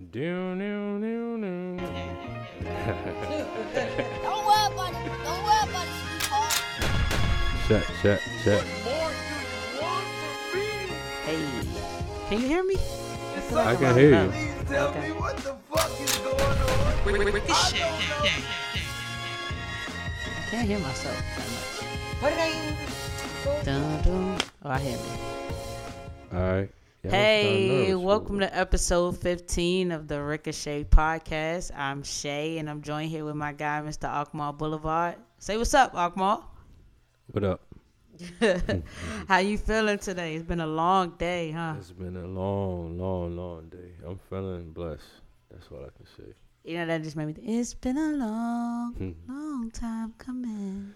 Down, down, down, down. Don't worry about it. Don't worry about it, sweetheart. check, check, check. Hey, can you hear me? feel I can hear loud. you. Tell Okay. me what the fuck is going on. Ricochet. I can't hear myself that much. What did I Dun, dun. Oh, I hear me. All right. Yeah, I was kinda Hey, welcome to episode 15 of the Ricochet podcast. I'm Shay, and I'm joined here with my guy, Mr. Akmal Boulevard. Say what's up, Akmal. What up? How you feeling today? It's been a long day, huh? It's been a long, long, long day. I'm feeling blessed. That's all I can say. You know, that just made me think, it's been a long, long time coming.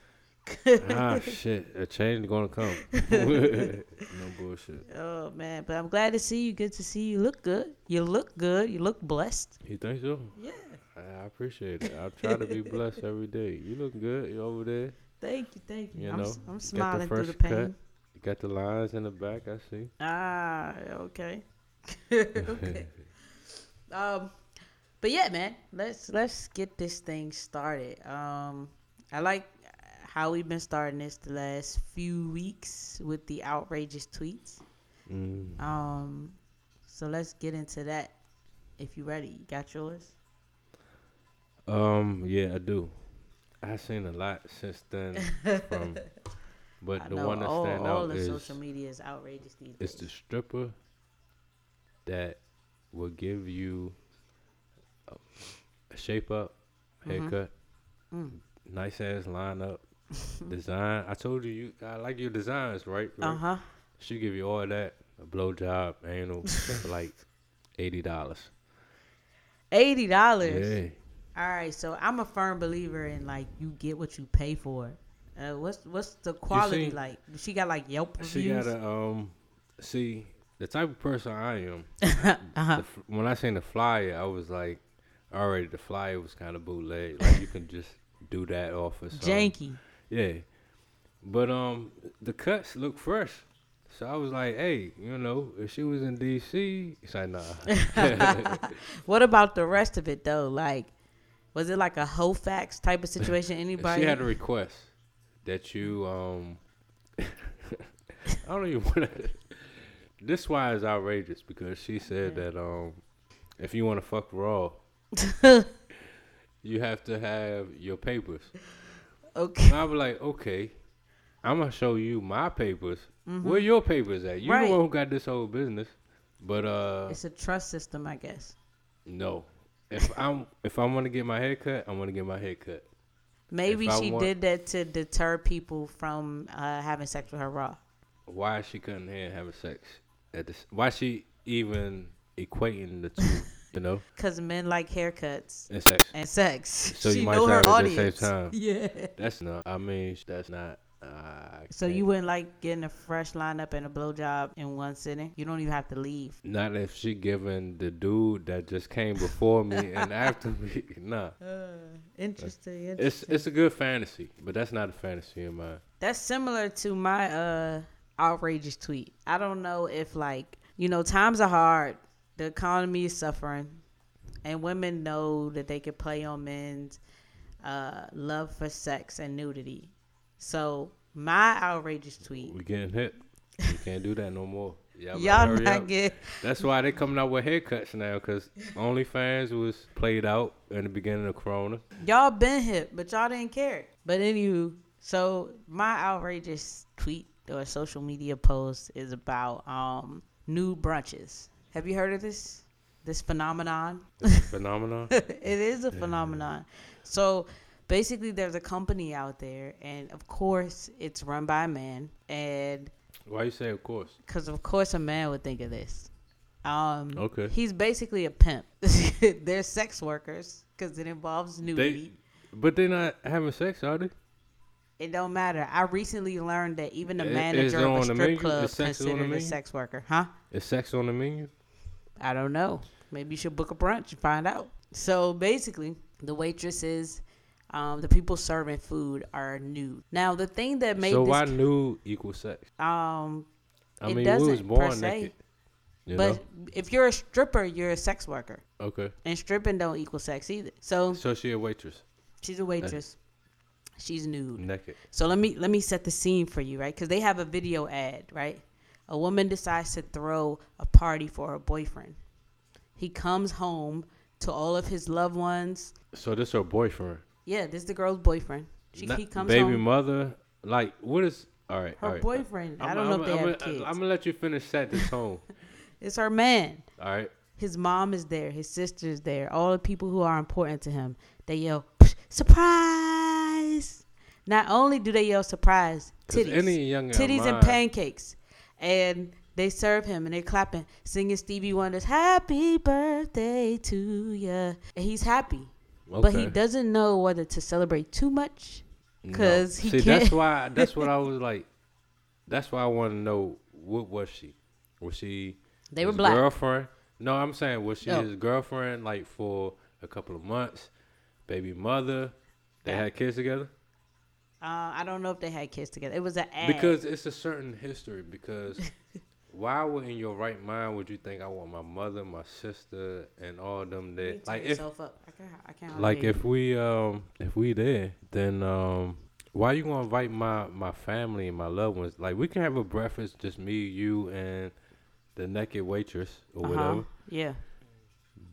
Ah, shit. A change is gonna come. no bullshit. Oh, man. But I'm glad to see you. Good to see you. Look good. You look good. You look blessed. You think so? Yeah. I I appreciate it. I try to be blessed every day. You look good. You over there. Thank you. Thank you. You I'm, know, s- I'm got the smiling through the pain. cut. You got the lines in the back. I see. Ah, okay. okay. Um, but yeah, man, let's let's get this thing started. Um, I like how we've been starting this the last few weeks with the outrageous tweets. Mm. Um, so let's get into that. If you ready, you got yours. Um. Yeah, I do. I've seen a lot since then. From, but I the know one that all, stand all out the is social media is outrageous these it's days. the stripper that will give you a, shape up Mhm. haircut, Mm. nice ass lineup, design. I told you you I like your designs, right? right? Uh huh. She give you all that, a blowjob, anal, for like eighty dollars. Eighty dollars. Yeah. All right, so I'm a firm believer in like you get what you pay for. Uh, what's what's the quality see- like? She got like Yelp She gotta um see the type of person I am. uh-huh. the when I seen the flyer, I was like, already the flyer was kind of bootleg. Like you can just do that off of some, Janky. Yeah, but um, the cuts look fresh. So I was like, hey, you know, if she was in DC, it's like nah. What about the rest of it though? Like, was it like a Hofax type of situation? Anybody? she had a request that you um. I don't even want to. This why is outrageous because she said that um, if you want to fuck raw, you have to have your papers. Okay. And I was like, okay, I'm gonna show you my papers. Where your papers at? You Mm-hmm. Right. the one who got this whole business. But uh, It's a trust system, I guess. no. If I'm if I want to get my hair cut, I want to get my hair cut. Maybe If she want- did that to deter people from uh, having sex with her raw. Why is she cutting hair and having sex? At this, why she even equating the two? You know, Cause men like haircuts and sex. and sex. So she you might know her it at the audience. same time. Yeah. That's not. I mean, that's not. Uh, So you wouldn't like getting a fresh lineup and a blowjob in one sitting? You don't even have to leave. Not if she giving the dude that just came before me and after me. Nah. Interesting. It's interesting. it's a good fantasy, but that's not a fantasy of mine. That's similar to my uh outrageous tweet. I don't know if like you know times are hard, the economy is suffering, and women know that they can play on men's uh love for sex and nudity. So my outrageous tweet. We getting hit. You can't do that no more. Y'all, Y'all not up. get That's why they coming out with haircuts now, cause OnlyFans was played out in the beginning of Corona. y'all been hit, but y'all didn't care. But anywho, so my outrageous tweet or social media post is about um nude brunches. Have you heard of this? This phenomenon? Phenomenon. it is a phenomenon. So basically, there's a company out there, and of course, it's run by a man, and Why you say of course? because of course a man would think of this. Um, Okay. He's basically a pimp. They're sex workers because it involves nudity. But they're not having sex, are they? It don't matter. I recently learned that even the manager it of a strip menu? club Is sex considered a sex worker, huh? Is sex on the menu? I don't know. Maybe you should book a brunch and find out. So basically, the waitresses, um, the people serving food are nude. Now, the thing that made so why nude equals sex? um, I It mean, we was doesn't, per born se. naked. You but know? if you're a stripper, you're a sex worker, Okay. and stripping don't equal sex either. So So she a waitress, she's a waitress. She's nude. naked. So let me let me set the scene for you, right? Because they have a video ad, right? A woman decides to throw a party for her boyfriend. He comes home to all of his loved ones. So this her boyfriend. Yeah, this is the girl's boyfriend. She Not- he comes home. baby home. mother. Like what is? All right. Her all right. boyfriend. I I'm- don't know I'm- if they I'm have kids. I'm gonna let you finish set the tone. It's her man. all right. His mom is there. His sister's there. All the people who are important to him. They yell, surprise! Not only do they yell surprise, titties, any young titties and pancakes, and they serve him and they're clapping, singing Stevie Wonder's "Happy Birthday to ya," and he's happy, but he doesn't know whether to celebrate too much. No. 'Cause he See, can't- that's why. That's what I was like. That's why I want to know what was she? Was she? They were black. Girlfriend? No, I'm saying was she No. his girlfriend like for a couple of months? Baby mother? They Yeah. had kids together? Uh, I don't know if they had kids together. It was an ad. Because it's a certain history. Because why would in your right mind would you think I want my mother, my sister, and all of them there? Like if up. I can't. I can't like you. if we um if we there then um why you gonna invite my my family and my loved ones like we can have a breakfast just me you and the naked waitress or Uh-huh. whatever Yeah.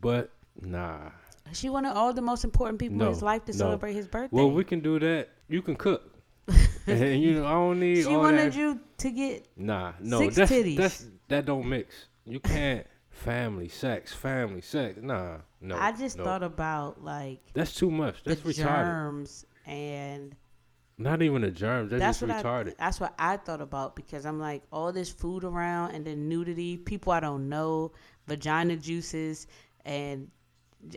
but nah She wanted all the most important people No, in his life to no. celebrate his birthday. well we can do that you can cook. And you know i don't need she wanted that. you to get nah no six that's titties. that's that don't mix. You can't family sex family sex. Nah no I just no. thought about like that's too much. That's the retarded. germs and not even the germs that's, that's just what retarded. I that's what I thought about because I'm like all this food around and then nudity, people I don't know, vagina juices and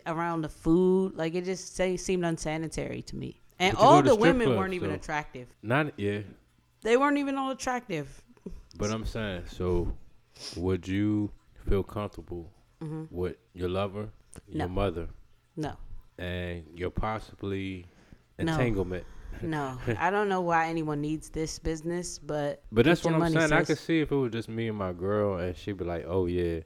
around the food, like it just say seemed unsanitary to me. And all the women clubs, weren't even so- attractive. not yeah They weren't even all attractive. But I'm saying, so would you feel comfortable mm-hmm. with your lover, your No. mother, No. and your possibly entanglement? No. no. I don't know why anyone needs this business, but But that's what I'm saying. I could see if it was just me and my girl, and she'd be like, "Oh yeah,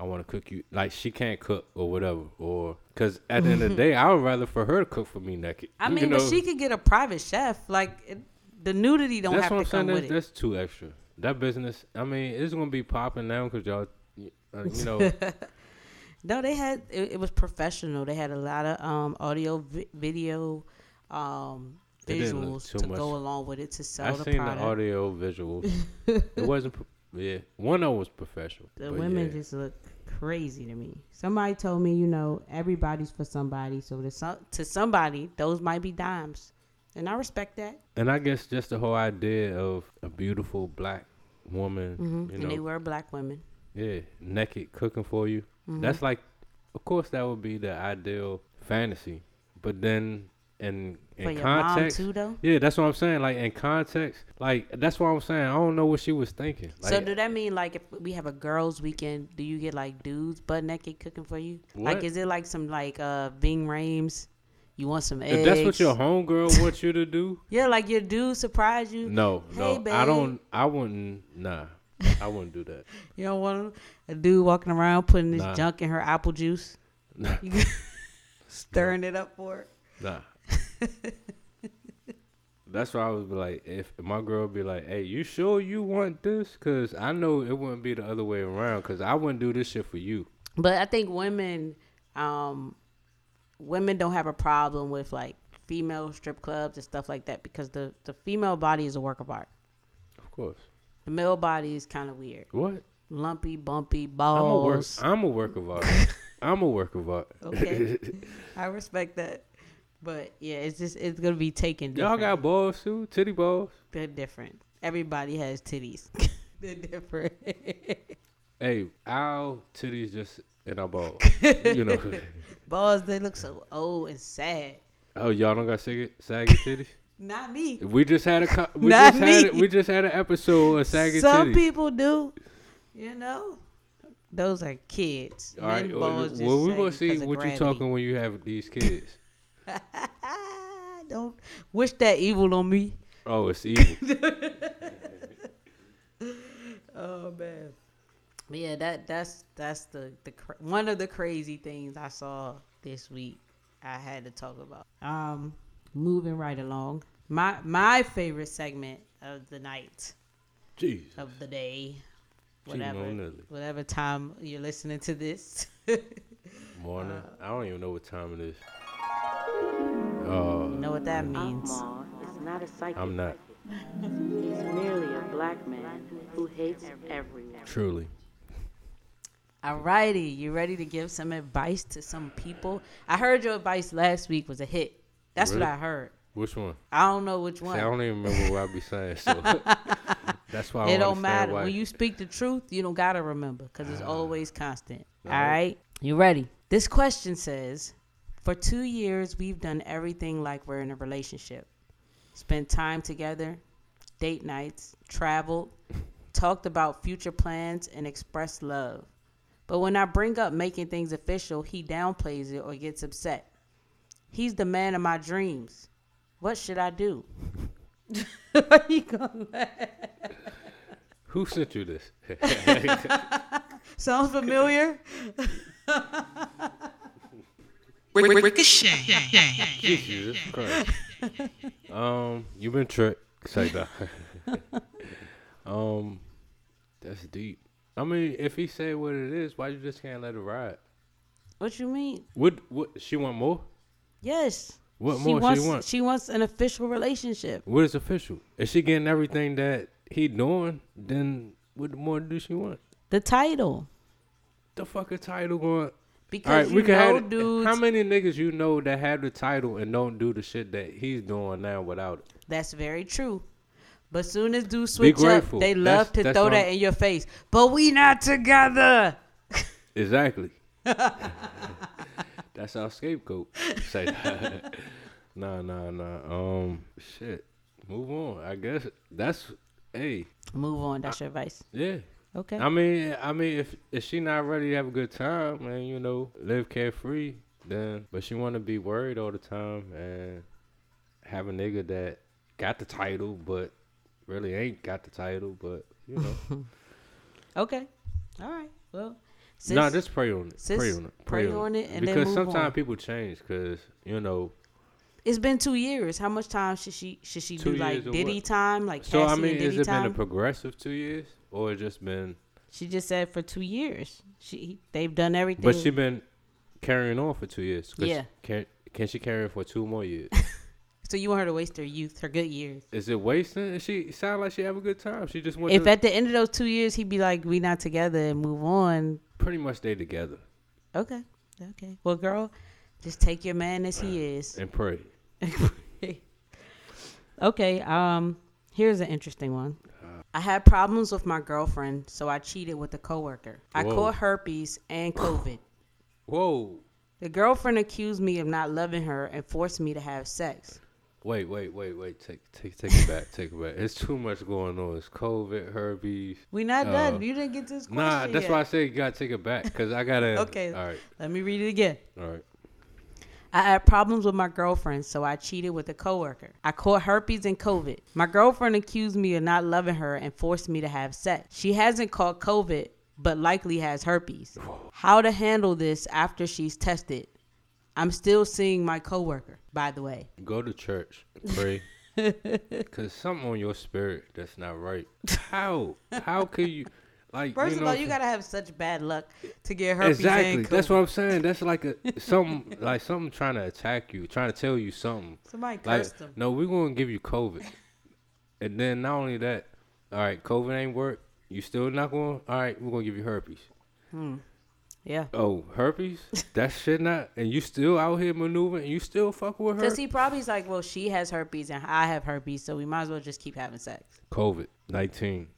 I want to cook you." Like she can't cook or whatever, or because at the end of the day, I would rather for her to cook for me naked. I mean, know? but she could get a private chef. Like it, the nudity don't That's have what to I'm saying. come That's, with it. that's too extra. That business. I mean, it's gonna be popping now because y'all, uh, you know. No, they had it, it was professional. They had a lot of um audio, vi- video, um It didn't look visuals to much. go along with it to sell I the seen product. the audio visuals. it wasn't. Yeah, one of them was professional. the women yeah. just look crazy to me. Somebody told me, you know, everybody's for somebody. So to some to somebody, those might be dimes, and I respect that. And I guess just the whole idea of a beautiful black woman, hmm you and they were black women. yeah, naked cooking for you. Mhm. That's like, of course, that would be the ideal fantasy. But then, in for in your context, mom too, though. yeah, that's what I'm saying. Like in context, like that's what I'm saying. I don't know what she was thinking. Like, so do that mean like if we have a girls' weekend, do you get like dudes butt naked cooking for you? Like is it like some like uh Ving Rhames? You want some eggs? if that's what your homegirl wants you to do, Yeah, like your dude surprise you. no, Hey, no, I don't. I wouldn't. Nah, I wouldn't do that. You don't want a dude walking around putting his Nah. junk in her apple juice, Nah, stirring it up for her. nah. That's why I was be like, if my girl be like, "Hey, you sure you want this?" Because I know it wouldn't be the other way around. Because I wouldn't do this shit for you. But I think women, um, women don't have a problem with like female strip clubs and stuff like that because the the female body is a work of art. Of course. The male body is kind of weird, What? lumpy, bumpy, I'm a work. balls. I'm a work of art. I'm a work of art. Okay. I respect that, but yeah, it's just it's gonna be taken. Y'all got balls too, titty balls. They're different. Everybody has titties. They're different. Hey, our titties just in our balls. you know. Balls, they look so old and sad. Oh, y'all don't got saggy, saggy titties. Not me. We just had a. We Not just had. me. We just had an episode of saggy Some titties. people do. You know, those are kids. All right. Well, well, we gonna see what you gravity. talking when you have these kids. Don't wish that evil on me. Oh, it's evil. Oh man. But yeah, that that's that's the the one of the crazy things I saw this week. I had to talk about. Um, moving right along. My my favorite segment of the night Jeez. of the day, whatever whatever time you're listening to this. Morning. Uh, I don't even know what time it is. You Uh, know what that means? Akmal is not a psychic. I'm not. He's merely a black man who hates everyone. Truly. Alrighty, you ready to give some advice to some people? I heard your advice last week was a hit. That's Really? what I heard. Which one? I don't know which See, one. I don't even remember what I be saying. So that's why I it don't don't matter. Why. When you speak the truth, you don't gotta remember because it's always constant. no. All right, you ready? This question says, for two years we've done everything like we're in a relationship. Spent time together, date nights, traveled, talked about future plans, and expressed love. But when I bring up making things official, he downplays it or gets upset. He's the man of my dreams. What should I do? Why you gonna? Who sent you this? Sounds familiar? Jesus Christ. Um, you been tricked. Say that. um, that's deep. I mean, if he said what it is, why you just can't let it ride? What you mean? What? What? She want more? Yes. What she more wants, she want? She wants an official relationship. What is official? Is she getting everything that he doing, then what more do she want? The title. The fucking title going. Because All right, you we can know have. dudes. How many niggas you know that have the title and don't do the shit that he's doing now without it? That's very true. But soon as dudes switch up, they That's- love to that's throw that I'm- in your face. But we not together. Exactly. That's our scapegoat. Say that. nah, nah, nah. Um, shit. Move on. I guess that's. Hey, Move on. That's your advice. yeah. Okay. I mean, I mean, if if she not ready to have a good time and you know live carefree, then but she want to be worried all the time and have a nigga that got the title but really ain't got the title, but you know, okay. All right. Well, since, nah, just pray on it. sis, Pray on it. pray on it and because sometimes people change because you know. it's been two years. How much time should she should she do like Diddy what? time, like So Cassie I mean, has it been a time? progressive two years or just been? she just said for two years. She they've done everything. But she been carrying on for two years. Yeah. Can can she carry on for two more years? so you want her to waste her youth, her good years. Is it wasting? Is she sound like she have a good time. She just went If to at the end of those two years he'd be like, "We not together" and move on, pretty much stay together okay, okay. Well, girl, just take your man as he is. and pray. okay. Um, here's an interesting one. I had problems with my girlfriend, so I cheated with a coworker. I caught herpes and COVID. Whoa. The girlfriend accused me of not loving her and forced me to have sex. Wait, wait, wait, wait. Take take take it back. Take it back. It's too much going on. It's COVID, herpes. We not Uh, done. You didn't get this question. Nah, that's yet. why I say you gotta take it back because I gotta. Okay. All right. Let me read it again. All right. I had problems with my girlfriend, so I cheated with a coworker. I caught herpes and COVID. My girlfriend accused me of not loving her and forced me to have sex. She hasn't caught COVID, but likely has herpes. How to handle this after she's tested? I'm still seeing my coworker, by the way. Go to church. Pray. Cause something on your spirit that's not right. How? How can you? Like First you of all, you gotta have such bad luck to get herpes Exactly. That's what I'm saying. That's like a something like something trying to attack you, trying to tell you something. Somebody Like, cursed him. no, we're gonna give you COVID, and then not only that, all right, COVID ain't work. You still not going. All right, we're gonna give you herpes. Hmm. Yeah. Oh, herpes? that shit not. And you still out here maneuvering. And you still fuck with her. Because he probably's like, well, she has herpes and I have herpes, so we might as well just keep having sex. COVID 19,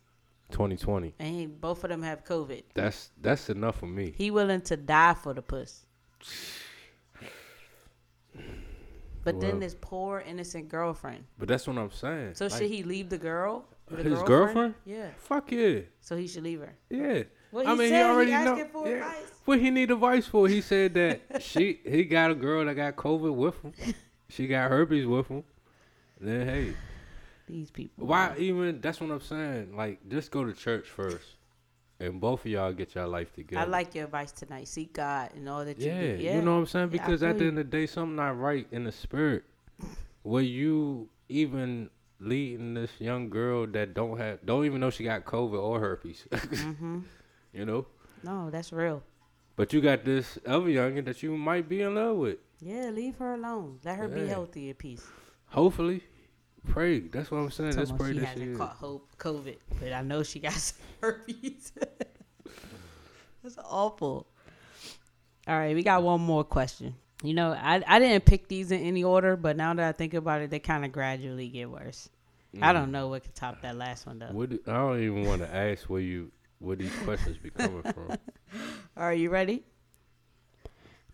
2020. And he, both of them have COVID. That's that's enough for me. He willing to die for the puss. But Well. then this poor innocent girlfriend. But that's what I'm saying. So Like, should he leave the girl? The His girlfriend? Yeah. Fuck yeah. So he should leave her. Yeah. Well, I mean, said he he already know. for yeah. advice. What he need advice for? He said that she he got a girl that got COVID with him. She got herpes with him. Then hey, These people. why even? That's what I'm saying. Like, just go to church first, and both of y'all get your life together. I like your advice tonight. Seek God and all that you yeah, do. Yeah, you know what I'm saying? Yeah, Because at the end of the day, something not right in the spirit. Were you even leading this young girl that don't have, don't even know she got COVID or herpes? Mm-hmm. you know, No, that's real. but you got this other youngin that you might be in love with. Yeah, leave her alone. Let her be healthy at peace. Hopefully, pray. That's what I'm saying. Let's pray she that hasn't caught hope COVID, but I know she got some herpes. That's awful. All right, we got one more question. You know, I I didn't pick these in any order, but now that I think about it, they kind of gradually get worse. I don't mm. know what could top that last one though. What do- I don't even want to ask where you where these questions be coming from. Are you ready?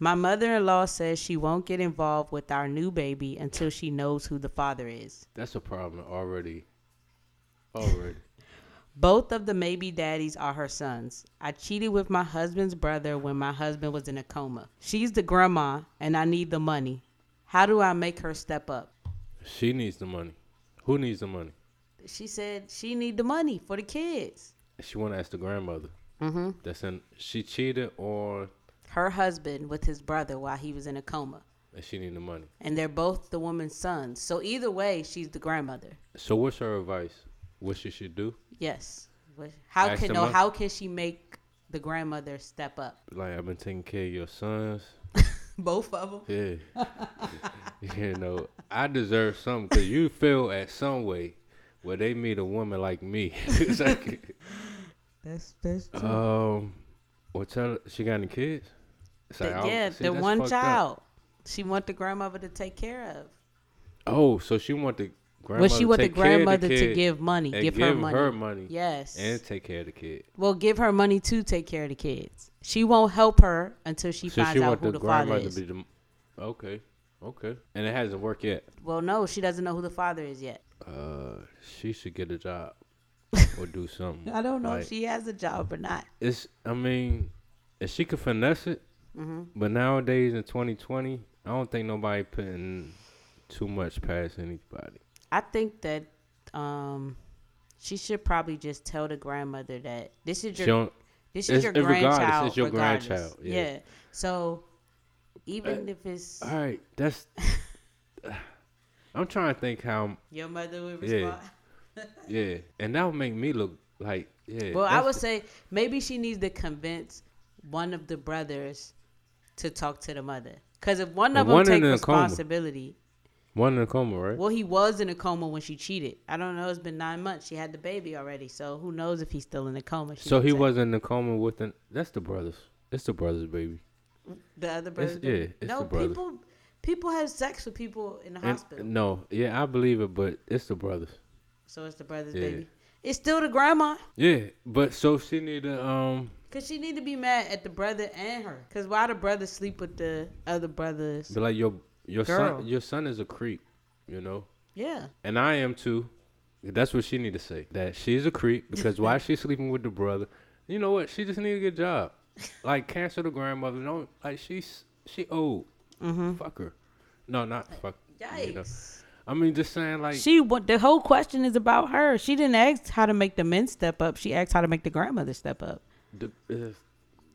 My mother in law says she won't get involved with our new baby until she knows who the father is. That's a problem already. Already. Both of the maybe daddies are her sons. I cheated with my husband's brother when my husband was in a coma. She's the grandma, and I need the money. How do I make her step up? She needs the money. Who needs the money? She said she need the money for the kids. She want to ask the grandmother. Mm-hmm. That's in. She cheated on, Her husband with his brother while he was in a coma, and she need the money. and they're both the woman's sons. So either way, she's the grandmother. So what's her advice? What she should do? Yes. How Ask can no? How can she make the grandmother step up? Like I've been taking care of your sons. Both of them. Yeah. you know, I deserve something because you feel at some way where they meet a woman like me. Like, That's that's um, well, tell her she got any kids? It's like, I yeah, see, the one fucked up. child. She want the grandmother to take care of. Oh, so she want the Well, grandmother she want the take care of grandmother to give money, and give, give her money. her money Yes. and take care of the kid. well, give her money to take care of the kids. She won't help her until she so finds she out who the the, father is. to be the. Okay, okay, and it hasn't worked yet. well, no, she doesn't know who the father is yet. Uh, she should get a job or do something. I don't know Like, if she has a job or not. It's. I mean, if she could finesse it, hmm but nowadays in 2020, I don't think nobody putting too much past anybody. I think that um, she should probably just tell the grandmother that this is your this is your regardless, grandchild. it's your regardless. grandchild, yeah. So even if it's all right, that's. I'm trying to think how. your mother would Yeah. respond. Yeah, and that would make me look like yeah. Well, I would the- say maybe she needs to convince one of the brothers to talk to the mother. Because if one And of them one take in a coma. responsibility, one in a coma, right? well, he was in a coma when she cheated. I don't know. It's been nine months. She had the baby already, so who knows if he's still in a coma? she so he wasn't in a coma with an. That's the brothers. It's the brothers, baby. the other brothers. yeah, baby? it's no, the people people have sex with people in the And- hospital, no, yeah, I believe it, but it's the brothers. so it's the brothers' Yeah. baby. It's still the grandma. Yeah, but so she need to um Cause she need to be mad at the brother and her. Cause why the brother sleep with the other brothers? be like your your Girl. son your son is a creep, you know, Yeah. and I am too. That's what she need to say. That she's a creep because why she sleeping with the brother? You know what? She just need a good job. Like cancel the grandmother. Don't like she's she old. Mm-hmm. Fuck her. No, not fuck. You know. Yikes. I mean, just saying like She what the whole question is about her. She didn't ask how to make the men step up. She asked how to make the grandmother step up. The, if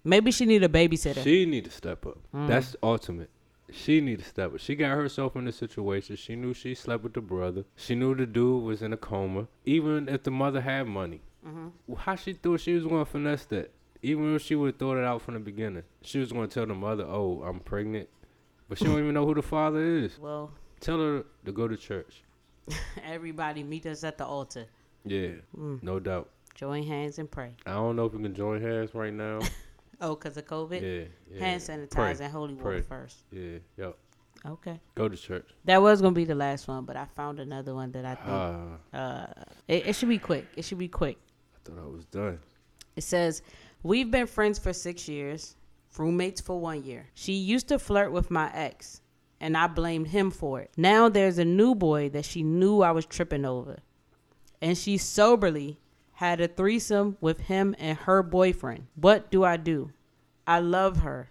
Maybe she need a babysitter. She need to step up. Mm. That's ultimate. She need to step up. She got herself in a situation. She knew she slept with the brother. She knew the dude was in a coma. Even if the mother had money, Mm-hmm. how she thought she was going to finesse that? Even if she would have thought it out from the beginning, she was going to tell the mother, "Oh, I'm pregnant," but she don't even know who the father is. well, Tell her to go to church. everybody meet us at the altar. Yeah, Mm. no doubt. Join hands and pray. I don't know if we can join hands right now. Oh, cause of COVID. yeah, yeah. Hand sanitize Pray. and holy Pray. water first. Yeah, yep. Okay. Go to church. That was gonna be the last one, but I found another one that I think Ah, uh, it, it should be quick. It should be quick. I thought I was done. It says, We've been friends for six years, roommates for one year. She used to flirt with my ex, and I blamed him for it. Now there's a new boy that she knew I was tripping over. And she soberly had a threesome with him and her boyfriend. What do I do? I love her.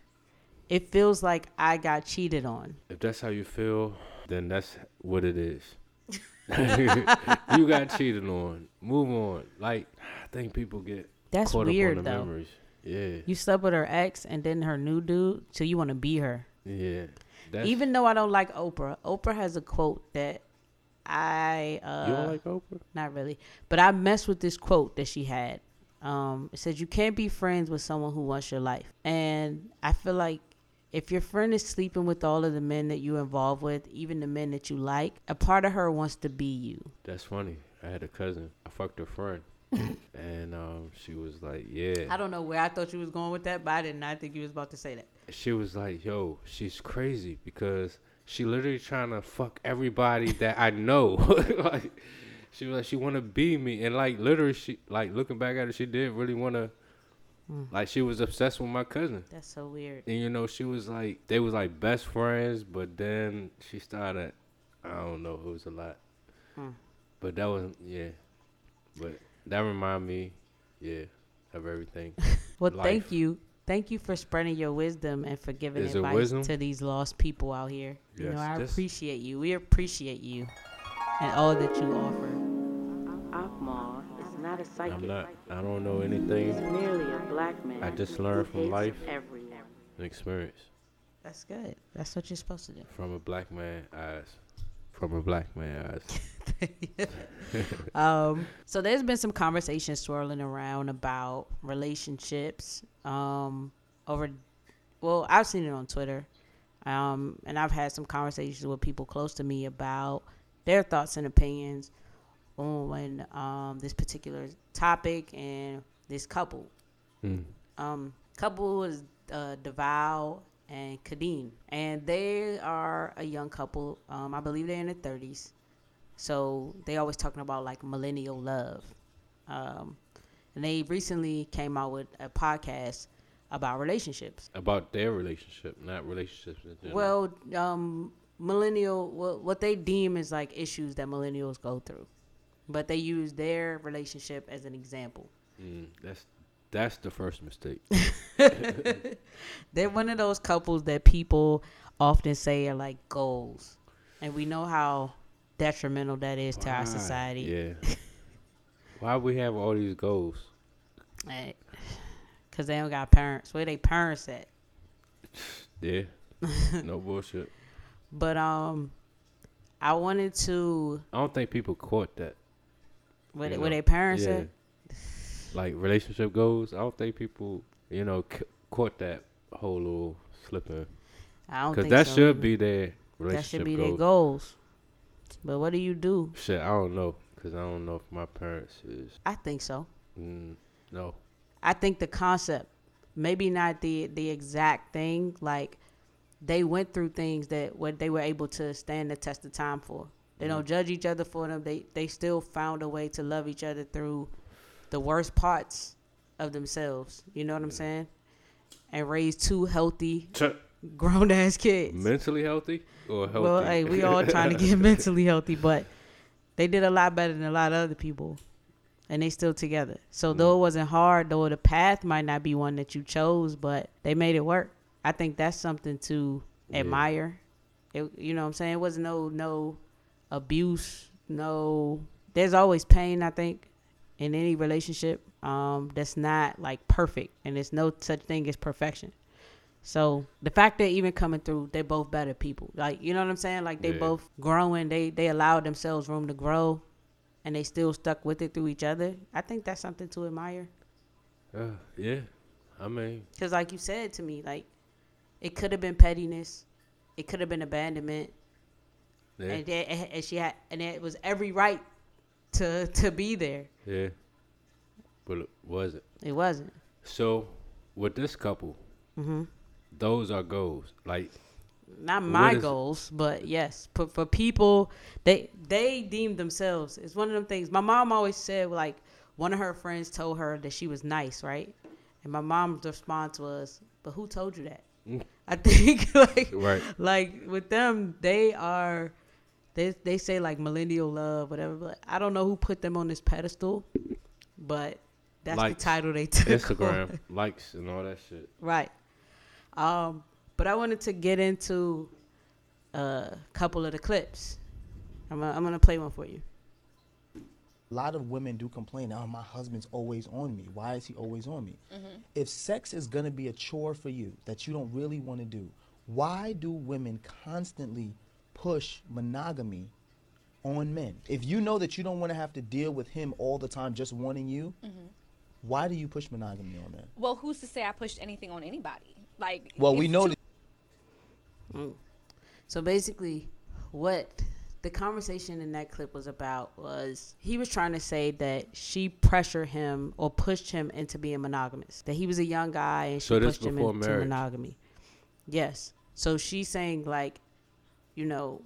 It feels like I got cheated on. If that's how you feel, then that's what it is. you got cheated on. Move on. Like I think people get That's caught weird up on the though. memories. Yeah, You slept with her ex and then her new dude, so you want to be her. yeah. Even though I don't like Oprah, Oprah has a quote that I uh you don't like Oprah? not really, but I messed with this quote that she had. Um, it says you can't be friends with someone who wants your life, and I feel like if your friend is sleeping with all of the men that you involved with, even the men that you like, a part of her wants to be you. That's funny. I had a cousin. I fucked her friend, and um, she was like, "Yeah." I don't know where I thought you was going with that, but I did not think you was about to say that. she was like, "Yo, she's crazy because she literally trying to fuck everybody that I know." like, she was like, she want to be me, and like literally, she like looking back at it, she did really want to. Like she was obsessed with my cousin, That's so weird. and you know she was like they was like best friends, but then she started, I don't know, it was a lot, Hmm. but that was yeah, but that remind me, yeah, of everything. Well, Life. thank you. Thank you for spreading your wisdom and for giving Is advice to these lost people out here. you know, I this- appreciate you. We appreciate you and all that you offer. Akmal is not a psychic. I'm not. I don't know He's anything. merely a black man I just learned from life. everyone. An experience. That's good. That's what you're supposed to do. From a black man eyes. From a black man eyes. um, so there's been some conversation swirling around about relationships. Um, over, well, I've seen it on Twitter, um, and I've had some conversations with people close to me about their thoughts and opinions on um, this particular topic and this couple. Mm. Um, couple is uh, Devale and Khadeen, and they are a young couple. Um, I believe they're in their thirties. So they always talking about like millennial love. Um, and they recently came out with a podcast about relationships. About their relationship, not relationships. in general. Well, um, millennial, what, what they deem is like issues that millennials go through, but they use their relationship as an example. Mm, that's that's the first mistake. They're one of those couples that people often say are like goals, and we know how detrimental that is to our Why? society. Yeah. Why we have all these goals? Cause they don't got parents. Where they parents at? Yeah. no bullshit. But um, I wanted to I don't think people caught that. where, you they, where know? they parents Yeah. at. Like relationship goals. I don't think people, you know, c- caught that whole little slipper. I don't Because that so should either. be their relationship. that should be goals. their goals. But what do you do? Shit, I don't know. Because I don't know if my parents is. I think so. Mm, no. I think the concept, maybe not the the exact thing. Like they went through things that what they were able to stand the test of time for. They don't judge each other for them. They they still found a way to love each other through the worst parts of themselves. You know what I'm saying? And raise two healthy grown ass kids. Mentally healthy or healthy? Well, hey, we all trying to get mentally healthy, but they did a lot better than a lot of other people, and they still together. So mm. though it wasn't hard, though the path might not be one that you chose, but they made it work. I think that's something to Yeah. admire. It, you know what I'm saying? It was no no abuse, no. There's always pain. I think in any relationship um, that's not like perfect, and there's no such thing as perfection. So the fact that even coming through, they're both better people. Like you know what I'm saying? Like they Yeah. both growing. They they allowed themselves room to grow, and they still stuck with it through each other. I think that's something to admire. Uh, yeah. I mean, Cause like you said to me, like it could have been pettiness, it could have been abandonment, yeah. and, that- and she had, and it was every right to to be there. Yeah. But it wasn't. It wasn't. So, with this couple, hmm those are goals. Like, Not my is- goals, but yes, for, for people, they they deem themselves. It's one of them things. My mom always said like one of her friends told her that she was nice, right? And my mom's response was, "But who told you that?" Mm. I think like right. like with them, they are they they say like millennial love, whatever. But I don't know who put them on this pedestal, but that's Likes. the title they took. on. Instagram likes and all that shit. Right. Um, but I wanted to get into a couple of the clips. I'm gonna, I'm gonna play one for you. A lot of women do complain, oh, my husband's always on me. Why is he always on me? If sex is going to be a chore for you that you don't really want to do, why do women constantly push monogamy on men? If you know that you don't want to have to deal with him all the time just wanting you, mm-hmm. why do you push monogamy on men? Well, who's to say I pushed anything on anybody? Like, Well, we know too- that mm. So basically, what the conversation in that clip was about was he was trying to say that she pressured him or pushed him into being monogamous. That he was a young guy and she So pushed him into marriage? monogamy. Yes. So she's saying like, you know,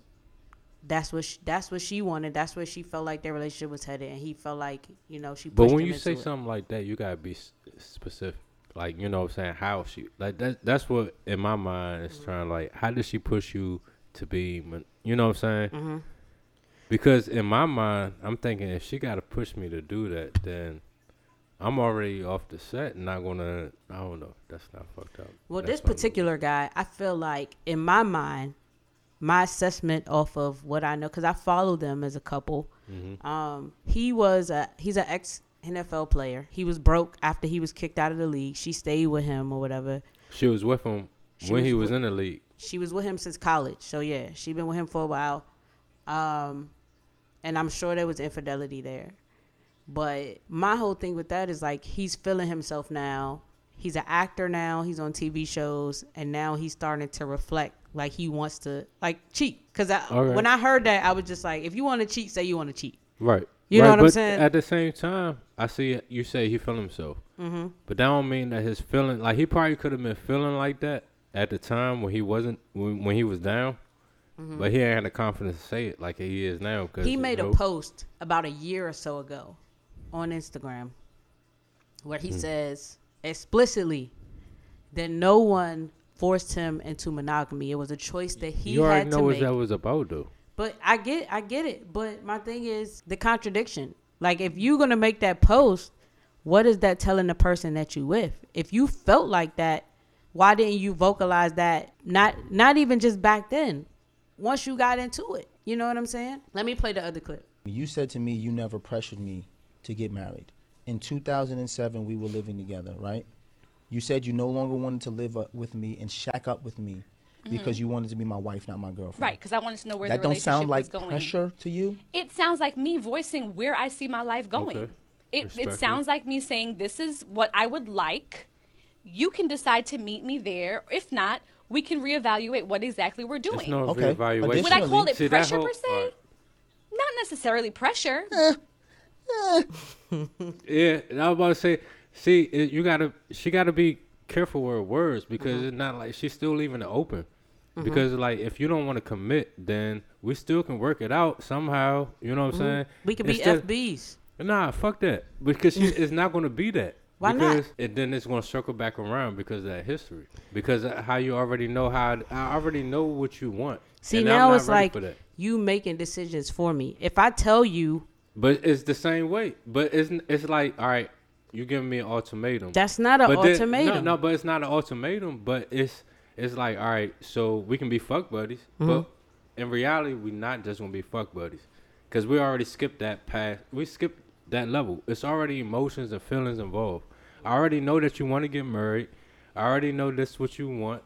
that's what she, that's what she wanted. That's where she felt like their relationship was headed, and he felt like you know she. But when you say it. something like that, you gotta be specific. Like you know, what I'm saying how she like that. That's what in my mind Mm-hmm. is trying like how did she push you to be? You know what I'm saying? Mm-hmm. Because in my mind, I'm thinking if she gotta push me to do that, then I'm already off the set and not gonna. I don't know. That's not fucked up. Well, That's this particular guy, I feel like in my mind, my assessment off of what I know, because I follow them as a couple. Mm-hmm. Um, he was a he's an ex NFL player. He was broke after he was kicked out of the league. She stayed with him or whatever. She was with him She when was he was with- in the league. She was with him since college. So yeah, she been with him for a while. Um, and I'm sure there was infidelity there. But my whole thing with that is like he's feeling himself now. He's an actor now. He's on TV shows, and now he's starting to reflect like he wants to like cheat. Because I, when I heard that, I was just like, if you want to cheat, say you want to cheat. Right. You know right, what I'm saying? At the same time, I see you say he feel himself, mm-hmm. but that don't mean that his feeling like he probably could have been feeling like that at the time when he wasn't when, when he was down, but he ain't had the confidence to say it like he is now. Cause Mm-hmm. He made know, a post about a year or so ago on Instagram where he says explicitly that no one forced him into monogamy. It was a choice that he You already had know to what make. that was about though. But I get I get it. But my thing is the contradiction. Like if you're gonna make that post, what is that telling the person that you with? If you felt like that, why didn't you vocalize that? Not not even just back then. Once you got into it. You know what I'm saying? Let me play the other clip. You said to me you never pressured me to get married. In 2007, we were living together, right? You said you no longer wanted to live uh, with me and shack up with me mm. because you wanted to be my wife, not my girlfriend. Right? Because I wanted to know where That the don't relationship sound like going. pressure to you. It sounds like me voicing where I see my life going. Okay. It, it sounds like me saying this is what I would like. You can decide to meet me there. If not, we can reevaluate what exactly we're doing. It's no Okay. reevaluation. would I call it See, pressure whole- per se? alright. Not necessarily pressure. Eh. Eh. Yeah, and I was about to say, see, it, you gotta, she gotta be careful with her words because Mm-hmm. it's not like she's still leaving it open. Because like, if you don't want to commit, then we still can work it out somehow. You know what I'm saying? Mm-hmm. We could be FBs. Nah, fuck that. Because she, it's not gonna be that. Why not? because And then it's gonna circle back around because of that history. Because how you already know how I already know what you want. See now it's like you making decisions for me. If I tell you But it's the same way. But it's it's like, all right, you giving me an ultimatum. that's not an But then- ultimatum. no, no, but it's not an ultimatum. But it's it's like, all right, so we can be fuck buddies, Mm-hmm. but in reality, we're not just gonna be fuck buddies, because we already skipped that past. We skipped that level. It's already emotions and feelings involved. I already know that you want to get married. I already know this is what you want,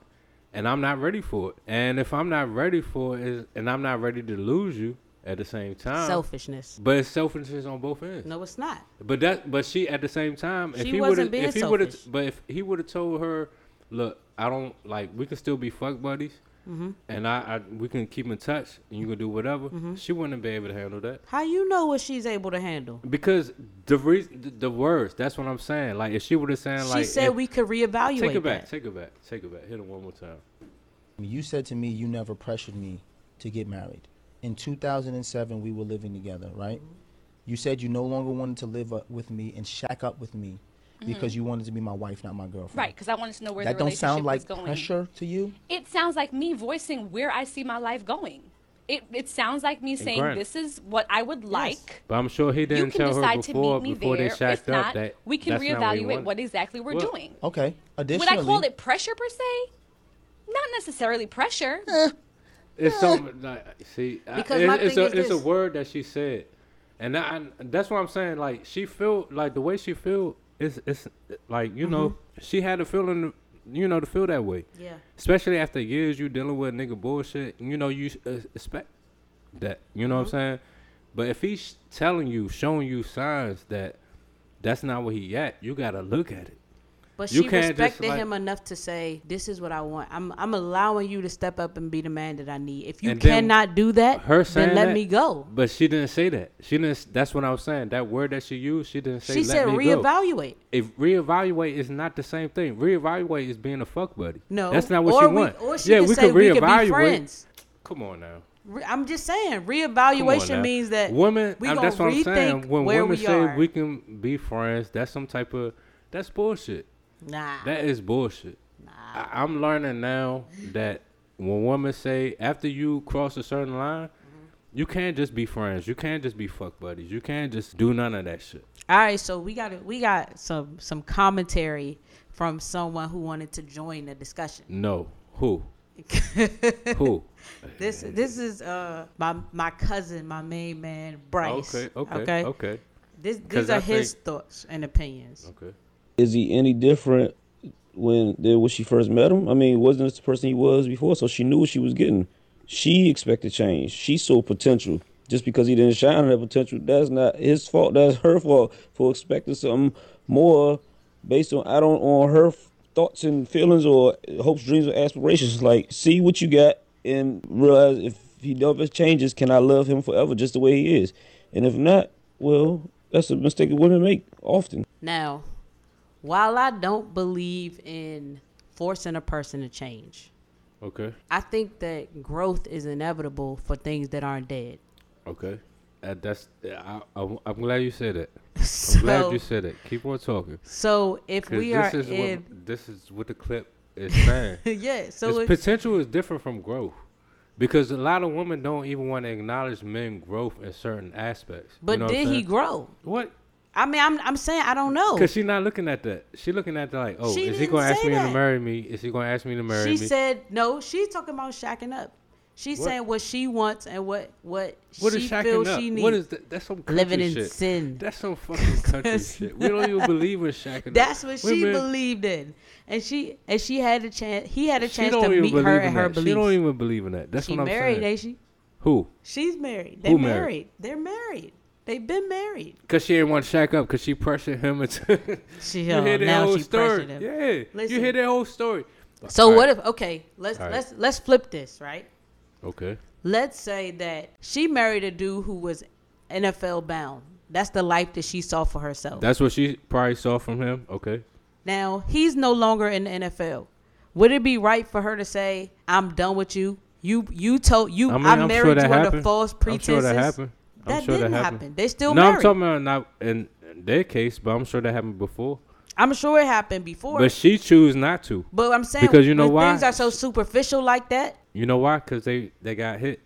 and I'm not ready for it. And if I'm not ready for it, and I'm not ready to lose you at the same time, Selfishness. But it's selfishness on both ends. No, it's not. But that, but she at the same time, if She he wasn't would have, being if he would have, selfish. but if he would have told her, look, I don't like, we can still be fuck buddies, Mm-hmm. and I, I, we can keep in touch, and you can do whatever. Mm-hmm. She wouldn't be able to handle that How you know what she's able to handle? because the reason, the, the words. That's what I'm saying. Like if she would have said, like, she said if- we could reevaluate take it back, that. take it back, take it back. Hit it one more time. You said to me you never pressured me to get married. In 2007, we were living together, right? You said you no longer wanted to live uh, with me and shack up with me because you wanted to be my wife, not my girlfriend. Right, because I wanted to know where That the don't sound like going. pressure to you. It sounds like me voicing where I see my life going. It, it sounds like me saying granted. this is what I would like. But I'm sure he didn't tell her before me before there. they shacked if not, up that we can that's not what reevaluate what exactly we're Well, doing. Okay. Would I call it pressure per se? Not necessarily pressure. It's something like see, I- Because it- my it's thing a is it's a word that she said, And I, I- that's what I'm saying. Like she feel like the way she feel is it's like you know she had a feeling, you know, to feel that way. Yeah. Especially after years you dealing with nigga bullshit. You know you uh, expect that. You know what I'm saying? But if he's telling you, showing you signs that that's not where he at, you gotta look at it. But You she respected like- him enough to say, "This is what I want. I'm I'm allowing you to step up and be the man that I need. If you cannot do that, Her then let that- me go." But she didn't say that. She didn't. That's what I was saying. That word that she used, she didn't say. She let said, me go. "Reevaluate." If reevaluate is not the same thing. Reevaluate is being a fuck buddy. No, that's not what or she we- want. Or she yeah, we could we could be reevaluate. friends. Come on now. I'm just saying, reevaluation means that women. we that's what I'm saying. When women say are. we can be friends, that's some type of that's bullshit. Nah, That is bullshit. I, I'm learning now that when women say after you cross a certain line, Mm-hmm. you can't just be friends. You can't just be fuck buddies. You can't just do none of that shit. All right, so we got we got some some commentary from someone who wanted to join the discussion. No. Who? Who? This this is uh my my cousin, my main man Bryce. Okay. Okay. Okay. Okay. This these are I his think- thoughts and opinions. Okay. Is he any different when when she first met him? I mean, wasn't this the person he was before? So she knew what she was getting. She expected change. She saw potential. Just because he didn't shine on that potential, that's not his fault. That's her fault for expecting something more based on I don't on her thoughts and feelings or hopes, dreams, or aspirations. Like, see what you got and realize if he never changes, can I love him forever just the way he is? And if not, well, that's a mistake that women make often. Now, while I don't believe in forcing a person to change, Okay. I think that growth is inevitable for things that aren't dead. Okay. Uh, that's. I, I'm glad you said it. I'm So, glad you said it. Keep on talking. so if we this are is in, what this is what the clip is saying. yeah, so it, potential is different from growth. Because a lot of women don't even want to acknowledge men growth in certain aspects. You but know did he grow? What? I mean, I'm I'm saying I don't know. Because she's not looking at that. She looking at that like, oh, She is he going to ask me to marry me? Is he going to ask me to marry She me? She said no. She's talking about shacking up. She's What? saying what she wants and what what, what she feels up? she needs. What is that? That's some country Living in shit. sin. That's some fucking country shit. We don't even believe in shacking up. That's what she Women- believed in, and she and she had a chance. He had a chance to meet her in and her that. beliefs. She don't even believe in that. That's she what I'm married, saying. Married, ain't she? Who? She's married. They Who married. married? They're married. They've been married. Because she didn't want to shack up because she pressured him into. She you uh, hear that now whole she story. him. Yeah. Listen. You hear that whole story. So All what right. if okay, let's All right. let's let's flip this, right? Okay. Let's say that she married a dude who was NFL bound. That's the life that she saw for herself. That's what she probably saw from him. Okay. now, he's no longer in the NFL. Would it be right for her to say, "I'm done with you"? You you told you I I, mean, I'm married sure that you under happened. false I'm sure that happened. That sure didn't that happen. happened. They still no, married. I'm talking about not in their case, but I'm sure that happened before. I'm sure it happened before. But she choose not to. But I'm saying Because you know why? things are so superficial like that. You know why? Because they they got hit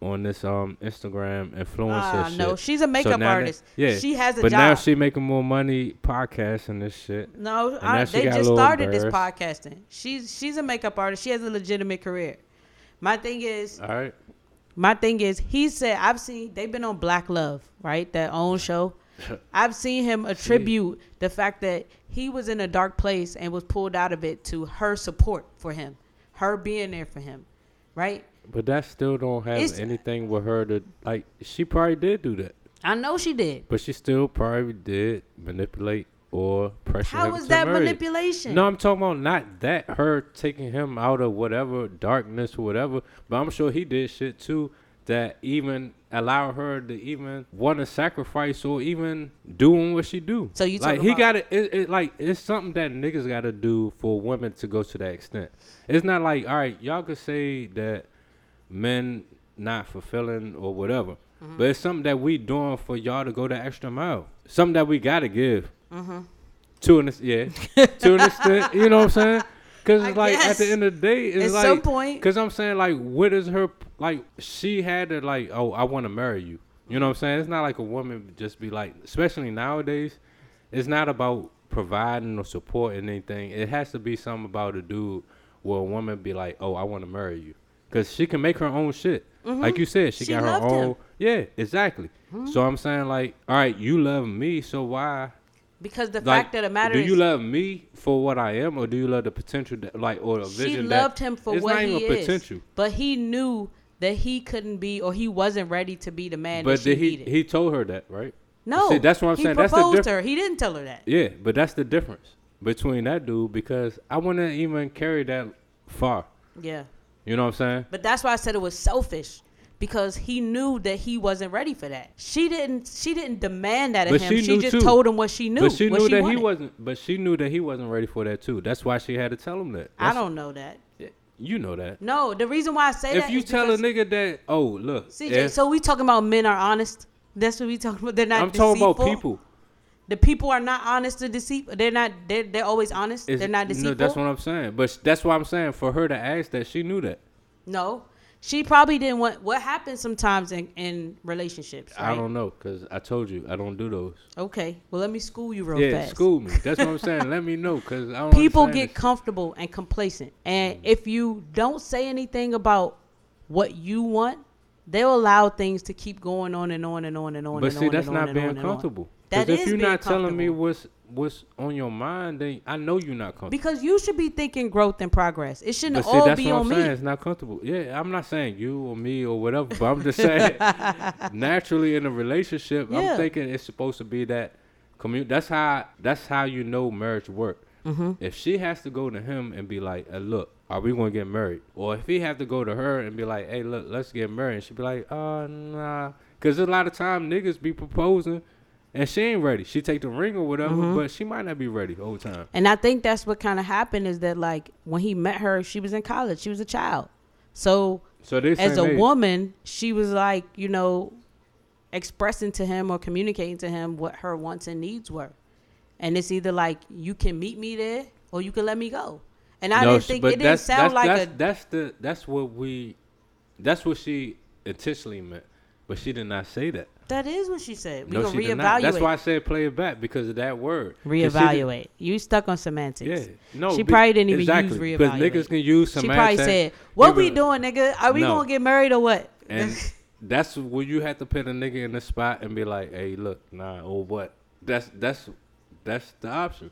on this um Instagram influencer Ah, shit. no, she's a makeup they- artist. yeah, she has a but job. now she making more money podcasting this shit. no, I, they just started this podcasting. She's she's a makeup artist. She has a legitimate career. My thing is, All right. My thing is, he said I've seen they've been on Black Love, right? That own show. I've seen him attribute the fact that he was in a dark place and was pulled out of it to her support for him, her being there for him, right? But that still don't have It's- anything with her to like. She probably did do that, I know she did. but she still probably did manipulate or pressure How is that marry. manipulation? No, I'm talking about not that her taking him out of whatever darkness or whatever, but I'm sure he did shit too that even allow her to even want to sacrifice or even doing what she do. So you like he got it, it like it's something that niggas got to do for women to go to that extent. It's not like all right, y'all could say that men not fulfilling or whatever, Mm-hmm. but it's something that we doing for y'all to go the extra mile. Something that we gotta give. Mm-hmm. To an yeah, to an extent, you know what I'm saying? Because I it's like at the end of the day, it's At like some point- Because I'm saying like, what is her like? She had to like, oh, I want to marry you. You know what I'm saying? It's not like a woman just be like, especially nowadays, it's not about providing or supporting anything. It has to be something about a dude where a woman be like, oh, I want to marry you. Cause she can make her own shit. Like you said, she, Mm-hmm. She got her loved him. Mm-hmm. own. Yeah, exactly. So I'm saying like, all right, you love me, so why? Because the Like, fact that the matter do you love me for what I am, or do you love the potential, that, like, or the she vision that loved him for what not he is. potential? But he knew that he couldn't be, or he wasn't ready to be the man But that she he needed. he told her that, right? no, See, that's what I'm he saying. That's the proposed diff- to her. He didn't tell her that. Yeah, but that's the difference between that dude because I wouldn't even carry that far. Yeah. You know what I'm saying? But that's why I said it was selfish because he knew that he wasn't ready for that. She didn't. She didn't demand that of But him. she She, just too. told him what she knew. but she knew that he wasn't. But she knew that he wasn't ready for that too. That's why she had to tell him that. I don't know that. You know that. No, the reason why I say that If you tell a nigga that, oh look, CJ, if- so we talking about men are honest. That's what we talking about. They're not. I'm talking about people. The people are not honest or deceitful. They're not. They're, they're always honest. It's- they're not deceitful. No, that's what I'm saying. But that's why I'm saying for her to ask that, she knew that. No, she probably didn't want. What happens sometimes in, in relationships? I don't know because I told you I don't do those. Okay, well let me school you real yeah, fast. Yeah, school me. That's what I'm saying. Let me know because I don't. People get this. comfortable and complacent, and Mm. if you don't say anything about what you want, they'll allow things to keep going on and on and on and on. But and see, on that's and not on being on and on. comfortable. That Because is if you're not telling me what's what's on your mind, then I know you're not comfortable. Because you should be thinking growth and progress. It shouldn't see, all that's be what on I'm me. saying. It's not comfortable. Yeah, I'm not saying you or me or whatever, but I'm just saying naturally in a relationship, Yeah. I'm thinking it's supposed to be that community. That's how that's how you know marriage work. Mm-hmm. If she has to go to him and be like, hey, "Look, are we gonna get married?" Or if he have to go to her and be like, "Hey, look, let's get married," and she be like, "Uh, nah," because a lot of time niggas be proposing. And she ain't ready. She take the ring or whatever, Mm-hmm. but she might not be ready the whole time. And I think that's what kind of happened is that like when he met her, she was in college. She was a child. So So as a age. woman, she was like, you know, expressing to him or communicating to him what her wants and needs were. And it's either like you can meet me there or you can let me go. And I No, didn't think it didn't sound that's, like that's, a that's the that's what we that's what she intentionally meant, but she did not say that. that is what she said. We no, she did not. That's why I said play it back because of that word. reevaluate. You stuck on semantics. Yeah, no, she be- probably didn't even exactly, use because reevaluate. niggas can use semantics. She probably said, "What we doing, nigga? Are we No. gonna get married or what?" And that's where you have to put a nigga in the spot and be like, "Hey, look, nah, or what?" That's that's that's the option.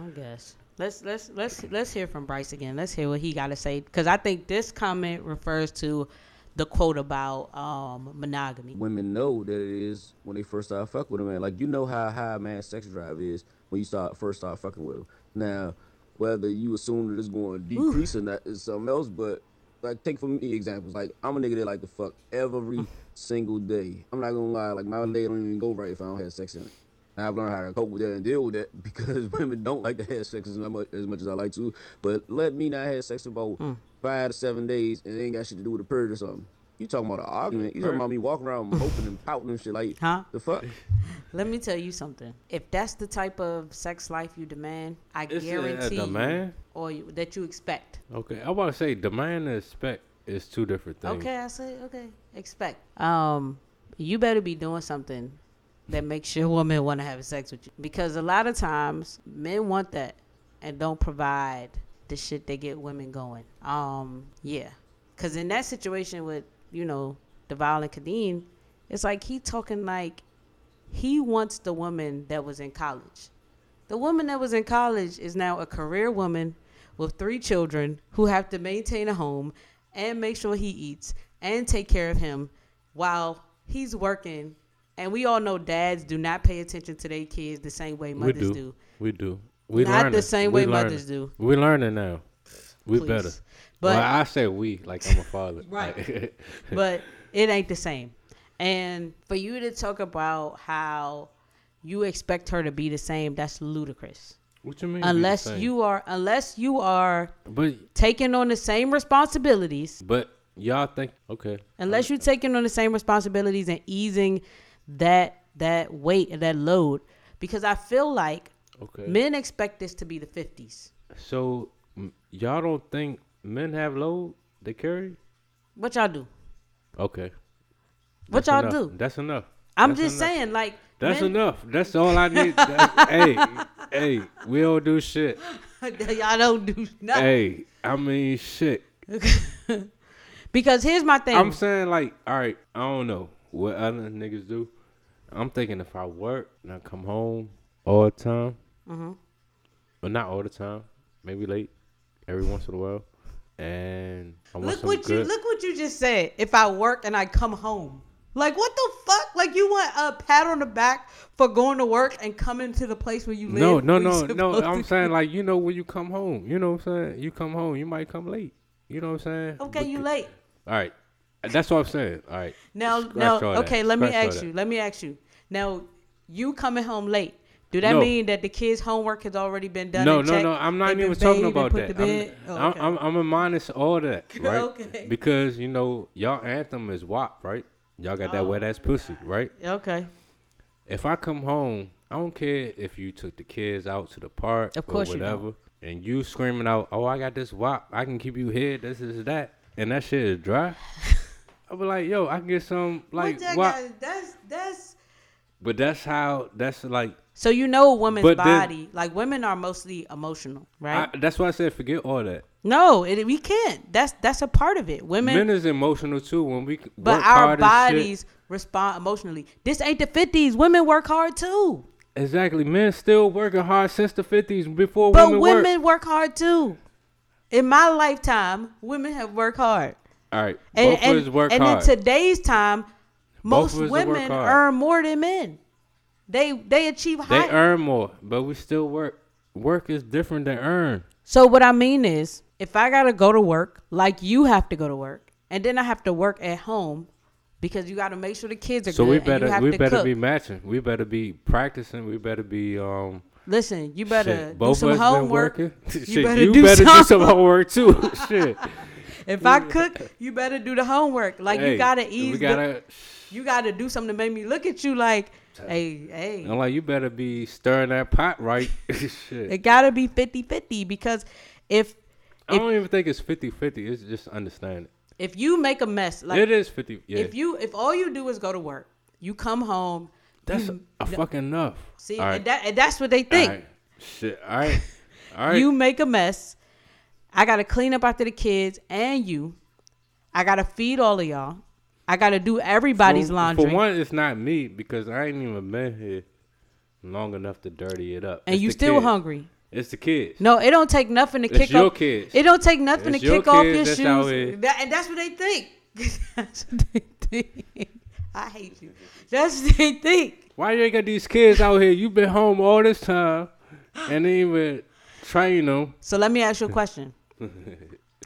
I guess. Let's let's let's let's hear from Bryce again. Let's hear what he got to say because I think this comment refers to the quote about um, monogamy. women know that it is when they first start fucking with a man. Like you know how high a man's sex drive is when you start first start fucking with him. Now, whether you assume that it's going to decrease or not is something else. But like, take for me examples. Like I'm a nigga that like to fuck every single day. I'm not gonna lie. Like my day don't even go right if I don't have sex in it. And I've learned how to cope with that and deal with that because women don't like to have sex as much as, much as I like to. But let me not have sex about five to seven days and it ain't got shit to do with a period or something. You talking about an argument? You talking about me walking around moping and pouting and shit like Huh? the fuck? Let me tell you something. If that's the type of sex life you demand, I It's a- a guarantee you, demand? or you, that you expect. Okay, I want to say demand and expect is two different things. Okay, I say okay. Expect. Um, you better be doing something that makes your woman want to have sex with you because a lot of times men want that and don't provide the shit that get women going. Um, yeah, because in that situation with you know Devale and Khadeen, it's like he talking like he wants the woman that was in college. The woman that was in college is now a career woman with three children who have to maintain a home and make sure he eats and take care of him while he's working. And we all know dads do not pay attention to their kids the same way mothers do. We do. We do. We Not the learning. same We way learning. mothers do. We're learning now. We Please. better. But- well, I say we like I'm a father. Right. But it ain't the same. And for you to talk about how you expect her to be the same, that's ludicrous. what you mean? Unless you are unless you are But taking on the same responsibilities but y'all think okay. unless you're taking on the same responsibilities and easing that that weight and that load because i feel like Okay. men expect this to be the 50s So y'all don't think men have load they carry? what y'all do Okay. What y'all enough. do? That's enough. i'm That's just enough. saying like That's men, enough. That's all I need. Hey, hey, we don't do shit. y'all don't do nothing Hey, I mean shit. because here's my thing. I'm saying like, all right, I don't know what other niggas do. I'm thinking if I work and I come home all the time, Mhm. but not all the time, maybe late, every once in a while, and I look what you look what you just said. If I work and I come home, like what the fuck? Like you want a pat on the back for going to work and coming to the place where you live? no, no, no, no. I'm saying like you know when you come home, you know what I'm saying. You come home, you might come late. You know what I'm saying? Okay, But- you late. All right, that's what I'm saying. All right. Now, Scratch now, all that. okay. Let me Scratch all ask that. you. Let me ask you. Now, you coming home late. Do that No. mean that the kids' homework has already been done? No, no, no. I'm not even talking about that. I'm, Oh, I'm. I'm, I'm a minus all that, right? Okay. Because you know y'all anthem is WAP, right? Y'all got that Oh. wet ass pussy, right? okay. If I come home, I don't care if you took the kids out to the park Of course or you whatever, and you screaming out, "Oh, I got this WAP, I can keep you here, this is that," and that shit is dry. I be like, "Yo, I can get some like What that got- that's that's. but that's how that's like. So you know a woman's But then- body, like women are mostly emotional, right? I, that's why I said forget all that. no, it, we can't. That's that's a part of it. Women, Men is emotional too when we but work our hard and shit. bodies respond emotionally. This ain't the fifties. Women work hard too, Exactly. Men still working hard since the fifties before but women, women work. work hard too. In my lifetime, women have worked hard. All right. And, Both and, work and hard. in today's time, most of us work women earn more than men. They they achieve they earn more, but we still work. Work is different than earn. So what I mean is, if I gotta go to work, like you have to go to work, and then I have to work at home because you got to make sure the kids are So we better we better cook. be matching. We better be practicing. We better be um. Listen, you better shit. do some homework. You Shit, better you do better do some homework too. Shit. If I cook, you better do the homework. Like Hey, you gotta ease. gotta- the, you gotta do something to make me look at you like, hey, hey. I'm like, you better be stirring that pot right. Shit. It gotta be 50-50 because if I don't even think it's 50-50. It's just understanding. if you make a mess, like it is 50. Yeah. if you if all you do is go to work, you come home. That's you, a fucking enough. see, right. and, that, and that's what they think. All right. Shit. All right. All right. You make a mess. I gotta clean up after the kids and you. I gotta feed all of y'all. I gotta do everybody's for, laundry. For one, it's not me because I ain't even been here long enough to dirty it up. and It's you still kids. hungry. It's the kids. No, it don't take nothing to It's kick your off. kids. It don't take nothing It's to kick off your shoes. That, and that's what they think. that's what they think. I hate you. That's what they think. Why you ain't got these kids out here? You been home all this time and ain't even train them. So let me ask you a question.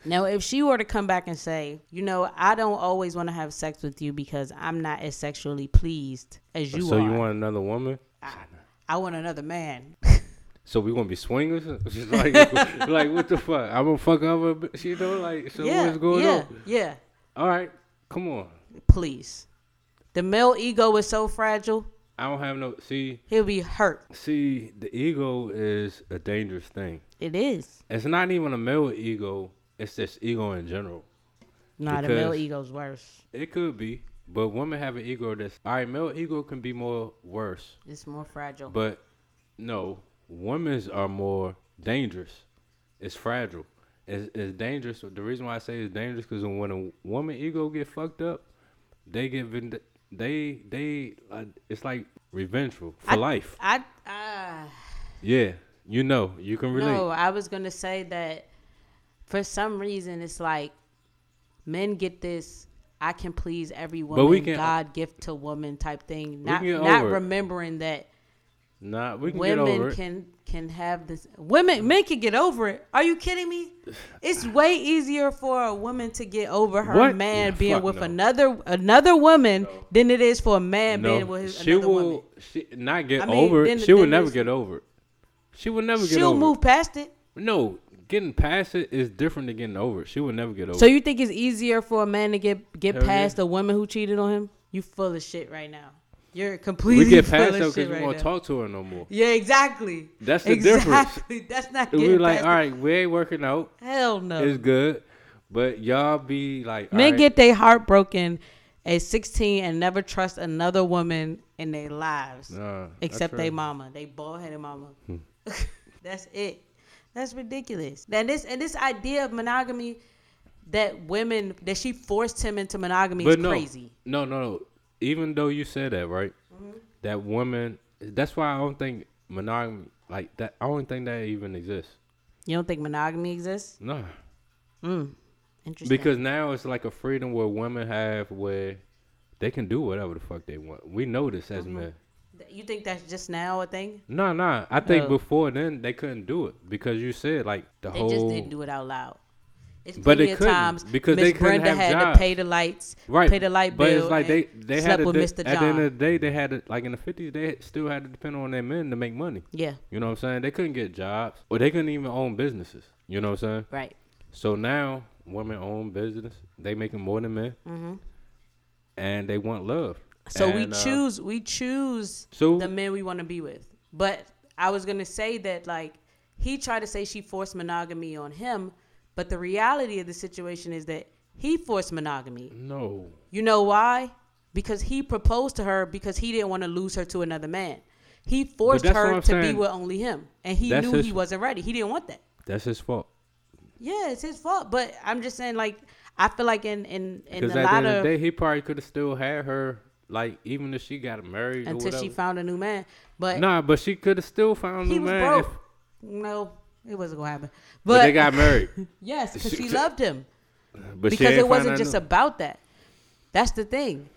Now, if she were to come back and say, you know, I don't always want to have sex with you because I'm not as sexually pleased as you so are. you want another woman? I want another man. So we gonna be swingers? She's like, like what the fuck? I'm gonna fuck up a bitch, you know? Like, so yeah, what's going yeah, on? yeah. All right, come on. Please. The male ego is so fragile. I don't have no. See, He'll be hurt. see, the ego is a dangerous thing. It is. It's not even a male ego. It's just ego in general. Nah, the male Because- ego's worse. It could be, but women have an ego that's all right. Male ego can be more worse, It's more fragile. but no, women's are more dangerous. It's fragile. It's, it's dangerous. The reason why I say it's dangerous because when a woman ego get fucked up, they get vind- they they uh, it's like revengeful for I- life. I uh, Yeah, you know, you can relate. no, I was gonna say that for some reason it's like men get this I can please every woman, can- God gift to woman type thing. Not not remembering that Nah, we can get women can can have this women men can get over it. Are you kidding me? It's way easier for a woman to get over her What? man Yeah, being with no. another another woman than it is for a man no, being with his, she another will woman. she will not get I mean, over it. She will never get over it. She will never get She'll over move past it. it. No, getting past it is different than getting over it. She will never get over So it. you think it's easier for a man to get get Hell yeah. past a woman who cheated on him? You full of shit right now. You're completely We get full past of her because shit we right won't now. talk to her no more. Yeah, exactly. That's the difference. exactly. That's not We getting like, past all we ain't working out. Hell no. It's good, but y'all be like, Men right, get their heart broken at 16 and never trust another woman in their lives Nah, except that's their mama. They bald headed mama. Hmm. That's it. That's ridiculous. And this and this idea of monogamy, that women that she forced him into monogamy But is no, crazy. no, no, no. Even though you said that, right? Mm-hmm. That woman. That's why I don't think monogamy like that. I don't think that even exists. You don't think monogamy exists? No, Mm. Interesting. because now it's like a freedom where women have where they can do whatever the fuck they want. We know this as Mm-hmm. men. You think that's just now a thing? No, no. I think No. before then they couldn't do it because you said like the They whole. They just didn't do it out loud. It's But plenty they couldn't, times because Miss they couldn't Brenda have had jobs. to pay the lights, Right, pay the light but bill. it's like they and they slept had to with de- Mr. at the end of the day they had to, like in the fifties they still had to depend on their men to make money. yeah, You know what I'm saying? They couldn't get jobs or they couldn't even own businesses. You know what I'm saying? right. So now women own business. They making more than men, mm-hmm. and they want love. So we And, uh, choose we choose So- the men we want to be with. But I was gonna say that like he tried to say she forced monogamy on him, but the reality of the situation is that he forced monogamy. No, You know why? Because he proposed to her because he didn't want to lose her to another man. He forced her to be with only him, and he That's knew his- he wasn't ready. He didn't want that. that's his fault. Yeah, it's his fault. But I'm just saying, like, I feel like in in in a lot of of day, he probably could have still had her. Like even if she got married or until she found a new man. But Nah, but she could have still found a new was man. If, No, it wasn't gonna happen. but, But, they got married. yes, because She- she loved him. But because it wasn't just new- about that. That's the thing.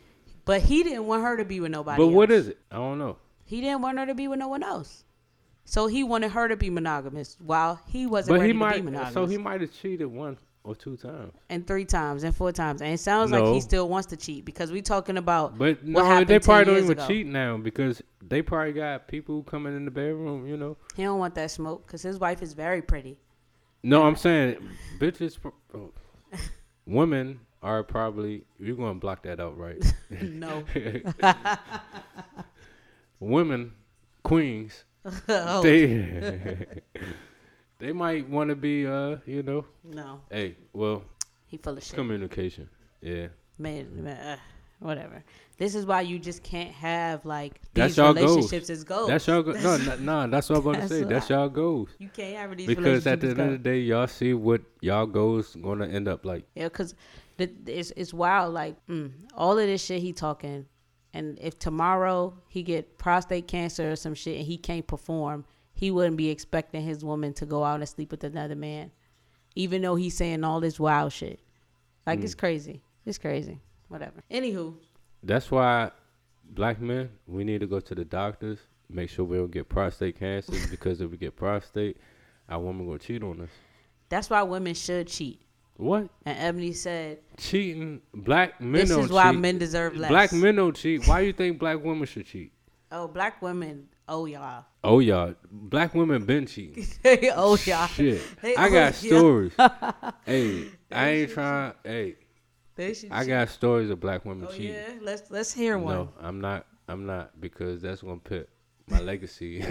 But he didn't want her to be with nobody. But what else. is it? I don't know. He didn't want her to be with no one else. So he wanted her to be monogamous while he wasn't But ready he to be monogamous. So he might have cheated one or two times. and three times and four times. And it sounds like he still wants to cheat because we talking about But what no, happened they 10 probably don't even ago. cheat now because they probably got people coming in the bedroom. You know. He don't want that smoke because his wife is very pretty. No, I'm saying bitches. oh, women are probably. You're gonna block that out, right? No. women, queens. oh, They. They might want to be. Uh, you know. no. Hey, well, He full of shit. communication. Yeah. Man, man uh, whatever. This is why you just can't have like these y'all goals. relationships as goals. That's y'all go- no, no, no, that's what I'm about to say. That's y'all goals. You can't have these Because at the end of the day, y'all see what y'all goals gonna end up like. Yeah, because it's it's wild. Like mm, all of this shit he talking, and if tomorrow he get prostate cancer or some shit and he can't perform, he wouldn't be expecting his woman to go out and sleep with another man, even though he's saying all this wild shit. Like Mm. it's crazy. It's crazy. Whatever. Anywho, That's why black men we need to go to the doctors, make sure we don't get prostate cancer because if we get prostate, our woman gonna cheat on us. that's why women should cheat. What And Ebony said, cheating? Black men "This is why cheat. men deserve less." Black men don't cheat. Why you think black women should cheat? Oh, black women. Oh y'all. Oh y'all, black women been cheating. oh y'all. Shit, They I owe got stories. hey, I ain't trying. Hey, They should I got stories of black women Oh cheating. yeah. Let's let's hear one. No, I'm not. I'm not because that's gonna put my legacy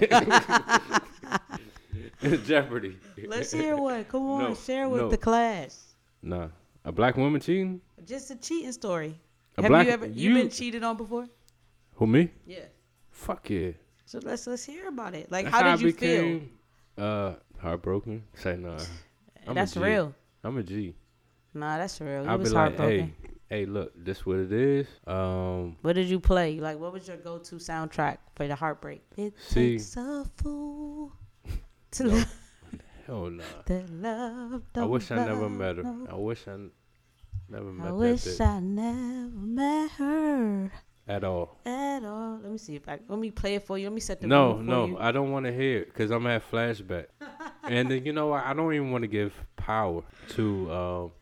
in jeopardy. Let's hear one. Come on, No, share with no. the class. Nah, a black woman cheating? Just a cheating story. A Have black- you ever you, you- been cheated on before? Who me? Yeah. Fuck yeah. So let's let's hear about it. Like, That's how I did you became, Uh, heartbroken. Say nah. I'm That's real. I'm a G. Nah, that's real. You I'll be was like, heartbroken. hey, hey, look, this what it is. Um, What did you play? Like, what was your go-to soundtrack for the heartbreak? It See. takes a fool to love hell nah. that love. I wish I never met her. no- I wish I n- never met her. I wish bitch I never met her at all. at all. Let me see if I let me play it for you. Let me set the No, mood for no, you. I don't want to hear it because I'm at flashback. and then you know what? I don't even want to give power to um,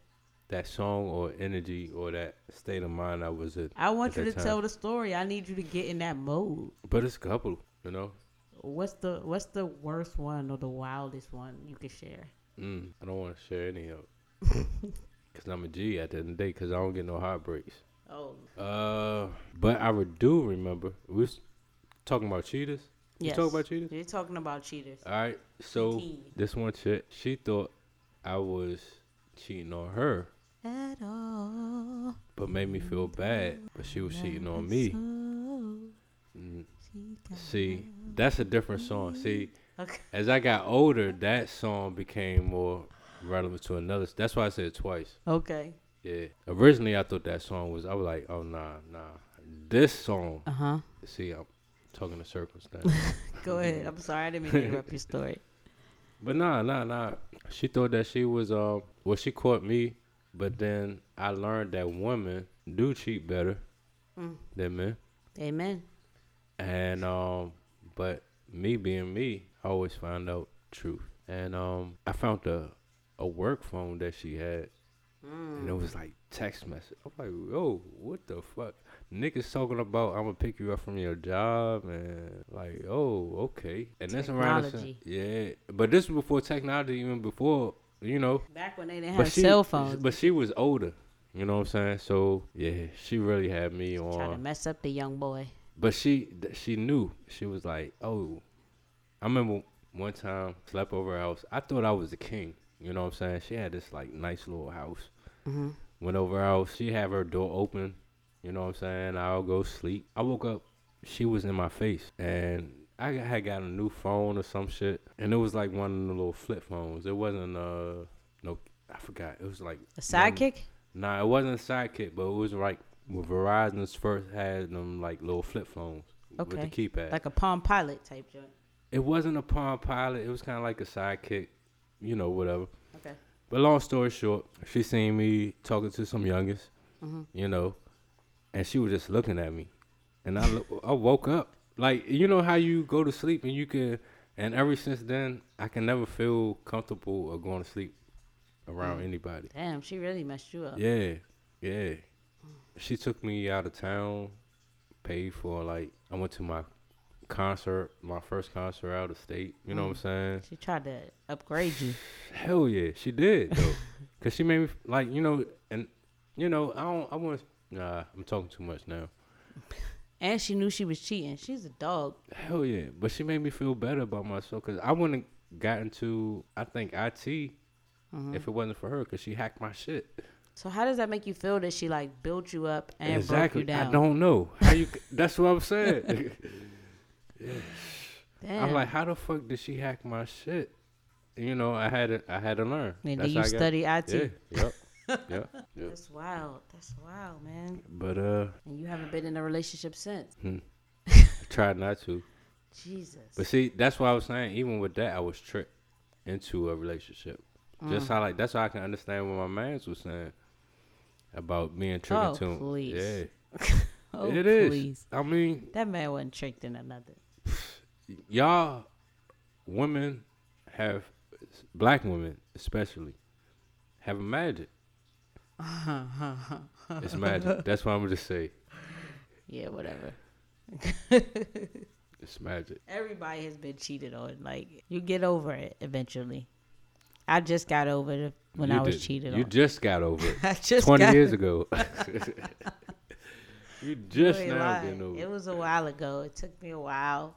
that song or energy or that state of mind I was in. I want you to that tell the story. I need you to get in that mode. But it's a couple, you know. What's the what's the worst one or the wildest one you could share? Mm, I don't want to share any of it because I'm a G at the end of the day because I don't get no heartbreaks. Oh, Uh, but I do remember we was talking about cheaters. You yes. talk about cheaters. You're talking about cheaters. All right, so this one chick, she thought I was cheating on her. At all. but made me feel bad. But she was cheating on me. Mm, See, that's a different song. See, Okay. as I got older, that song became more relevant to another. That's why I said it twice. Okay. Yeah. Originally, I thought that song was. I was like, oh nah, nah. This song. Uh huh. See, I'm talking in circles now. Go ahead. I'm sorry, I didn't mean to interrupt your story. but nah, nah, nah. She thought that she was. Um. Well, she caught me, but then I learned that women do cheat better Mm. than men. Amen. And um, but me being me, I always find out truth. And um, I found a a work phone that she had, and it was like text message. I'm like, yo, what the fuck? Niggas talking about I'm gonna pick you up from your job, and like, oh, okay. And that's around the same, Technology. yeah. But this was before technology, even before you know. Back when they didn't have she, cell phones, but she was older. You know what I'm saying? So yeah, she really had me on trying to mess up the young boy. but she she knew. She was like, "Oh, I remember one time slept over her house. I thought I was the king. You know what I'm saying? She had this like nice little house. Mm-hmm. Went over house. She had her door open. You know what I'm saying? I'll go sleep. I woke up. She was in my face, and I had got a new phone or some shit, and it was like one of the little flip phones. It wasn't uh no, I forgot. It was like A sidekick? Nah, it wasn't a sidekick, but it was like when Verizon's first had them like little flip phones with Okay. the keypad. Like a Palm Pilot type joint. it wasn't a Palm Pilot. It was kind of like a sidekick, you know, whatever. Okay. But long story short, she seen me talking to some youngest, Mhm. you know, and she was just looking at me, and I lo- I woke up like you know how you go to sleep and you can, and ever since then I can never feel comfortable or going to sleep around Mm. anybody. Damn, she really messed you up. Yeah, yeah. She took me out of town, paid for like I went to my concert, my first concert out of state. You know what I'm mm. saying? She tried to upgrade you. Hell yeah, she did though, cause she made me like you know, and you know I don't I want nah I'm talking too much now. And she knew she was cheating. She's a dog. Hell yeah, but she made me feel better about myself, cause I wouldn't have gotten to I think IT mm-hmm. if it wasn't for her, cause she hacked my shit. So how does that make you feel that she like built you up and exactly. broke you down? I don't know how you. that's what I'm saying. Damn. I'm like, how the fuck did she hack my shit? You know, I had to, I had to learn. And That's then you how I got- study IT. Yeah, yep, yep, yep. That's wild. That's wild, man. But uh, And you haven't been in a relationship since. Hmm. I tried not to. Jesus. But see, that's why I was saying. Even with that, I was tricked into a relationship. Mm. Just how like that's how I can understand what my man's was saying about being tricked Oh, into. him. please. Yeah, oh, it is. please. I mean, That man wasn't tricked into nothing. Y'all women have black women especially have magic. it's magic. That's what I'm gonna just say. Yeah, whatever. It's magic. Everybody has been cheated on. Like you get over it eventually. I just got over it when You I was did- cheated You on. You just got over it. I just Twenty years ago. you just now getting over It it. was a while ago. It took me a while.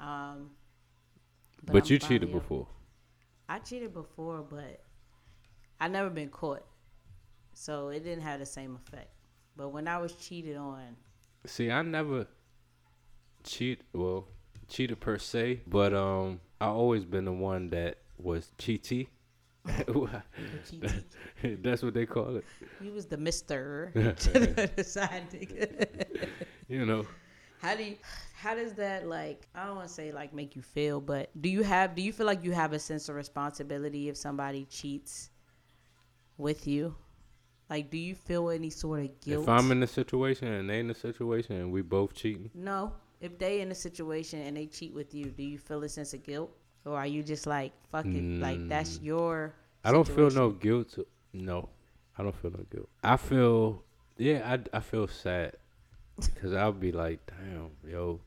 Um, But, I'm you cheated before. I cheated before, but I never been caught, so it didn't have the same effect. But when I was cheated on, See, I never cheat. Well, cheated per se, but um, I always been the one that was cheaty. That's what they call it. he was the Mister the side nigga. You know. How do you, how does that like I don't want to say like make you feel, but do you have do you feel like you have a sense of responsibility if somebody cheats with you? Like do you feel any sort of guilt? If I'm in the situation and they in the situation and we both cheating, no, if they in a situation and they cheat with you, do you feel a sense of guilt, or are you just like fuck it, like that's Mm. your? I don't feel no guilt. No, I don't feel no guilt. I feel, yeah, I, I feel sad because I'll be like, damn, yo,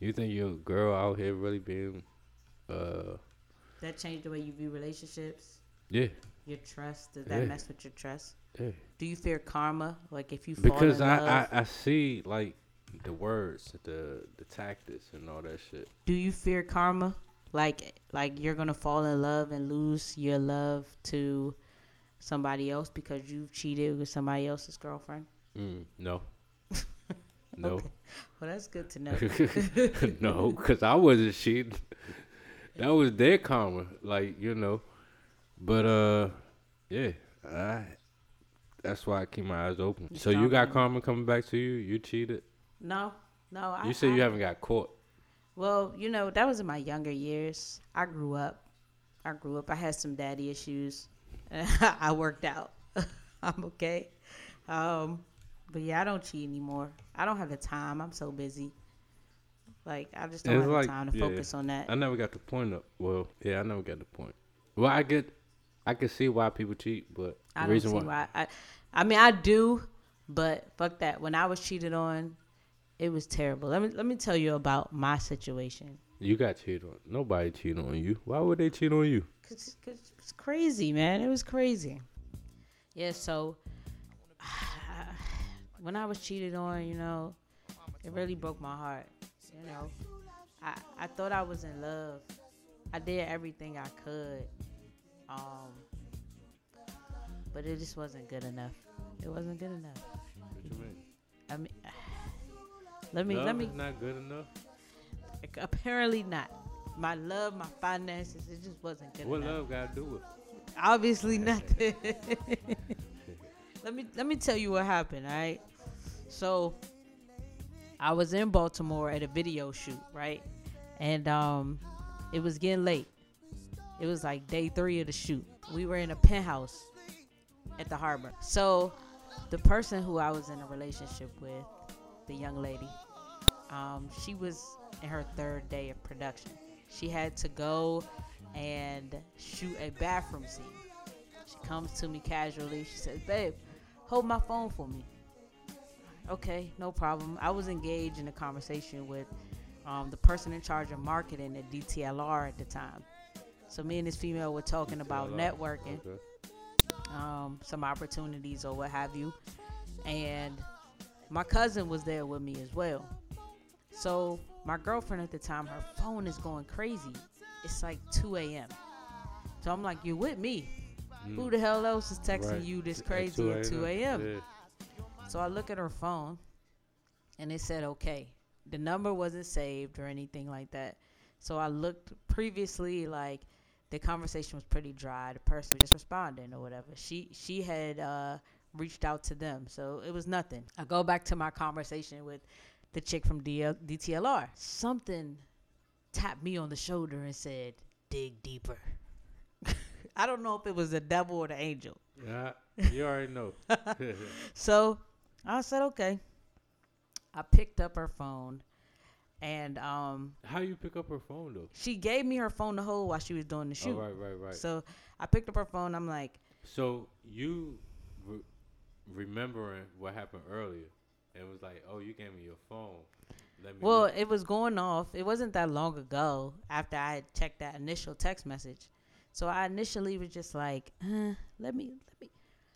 you think your girl out here really being, uh, That changed the way you view relationships, yeah, your trust. Does that Yeah. mess with your trust? yeah. Do you fear karma? Like if you fall Because in I, love, I I see like the words, the the tactics and all that shit. do you fear karma? Like like you're gonna fall in love and lose your love to somebody else because you've cheated with somebody else's girlfriend? Mm, no. No. Well, that's good to know. no, because I wasn't cheating. That was their karma. Like, you know. But uh, yeah, I. That's why I keep my eyes open. So you got karma coming back to you? You cheated? No, no. I, You say you haven't got caught. Well, you know, that was in my younger years. I grew up. I grew up. I had some daddy issues. I worked out. I'm okay. Um, but yeah, I don't cheat anymore. I don't have the time. I'm so busy. Like I just don't have like- the time to yeah. focus on that. I never got the point up. Well, yeah, I never got the point. Well, I get, I can see why people cheat, but the I don't reason see why, why. I, I mean, I do, but fuck that. When I was cheated on, it was terrible. Let me let me tell you about my situation. you got cheated on. Nobody cheated on you. Why would they cheat on you? Cause, 'cause it's crazy, man. It was crazy. Yeah, so when I was cheated on, you know, it really broke my heart. You know, I I thought I was in love. I did everything I could, um, but it just wasn't good enough. It wasn't good enough. What you mean? I mean, let me Love let me. is not good enough. Apparently not. My love, my finances, it just wasn't good What enough. What love got to do with? it? Obviously nothing. let me let me tell you what happened, all right? So I was in Baltimore at a video shoot, right? And um it was getting late. It was like day 3 of the shoot. We were in a penthouse at the harbor. So the person who I was in a relationship with, the young lady, um, she was in her third day of production. She had to go and shoot a bathroom scene. She comes to me casually. She says, Babe, hold my phone for me. Okay, no problem. I was engaged in a conversation with um, the person in charge of marketing at DTLR at the time. So me and this female were talking about networking Okay. um, some opportunities or what have you. And my cousin was there with me as well. So my girlfriend at the time, her phone is going crazy. It's like 2 a.m. So I'm like, you're with me. Who the hell else is texting Mm. Right. you this crazy at 2 a.m.? So I look at her phone and it said, okay. The number wasn't saved or anything like that. So I looked previously like the conversation was pretty dry. The person was just responding or whatever. She she had uh, reached out to them. So it was nothing. I go back to my conversation with the chick from DL- DTLR. Something tapped me on the shoulder and said, dig deeper. I don't know if it was the devil or the angel. Yeah, you already know. So I said, okay. I picked up her phone and um, How you pick up her phone though? she gave me her phone to hold while she was doing the Oh, shoot. right, right, right. So I picked up her phone. I'm like, So you re- remembering what happened earlier, and was like, "Oh, you gave me your phone. Let me." well, look." it was going off. It wasn't that long ago after I had checked that initial text message. So I initially was just like, uh, let me,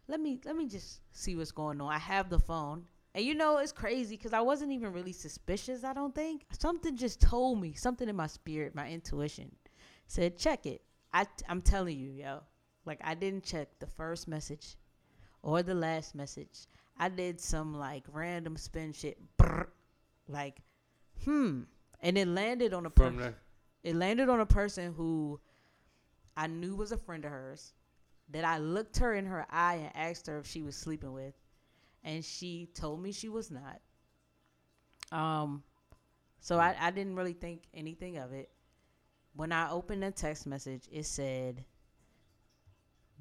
let me, let me, just see what's going on. I have the phone. And you know, it's crazy because I wasn't even really suspicious, I don't think. Something just told me, something in my spirit, my intuition said, check it. I, I'm telling you, yo. Like, I didn't check the first message or the last message. I did some like random spin shit. brr, like, hmm. And it landed on a person. It landed on a person who I knew was a friend of hers. That I looked her in her eye and asked her if she was sleeping with, and she told me she was not. Um, so I, I didn't really think anything of it. When I opened the text message, it said,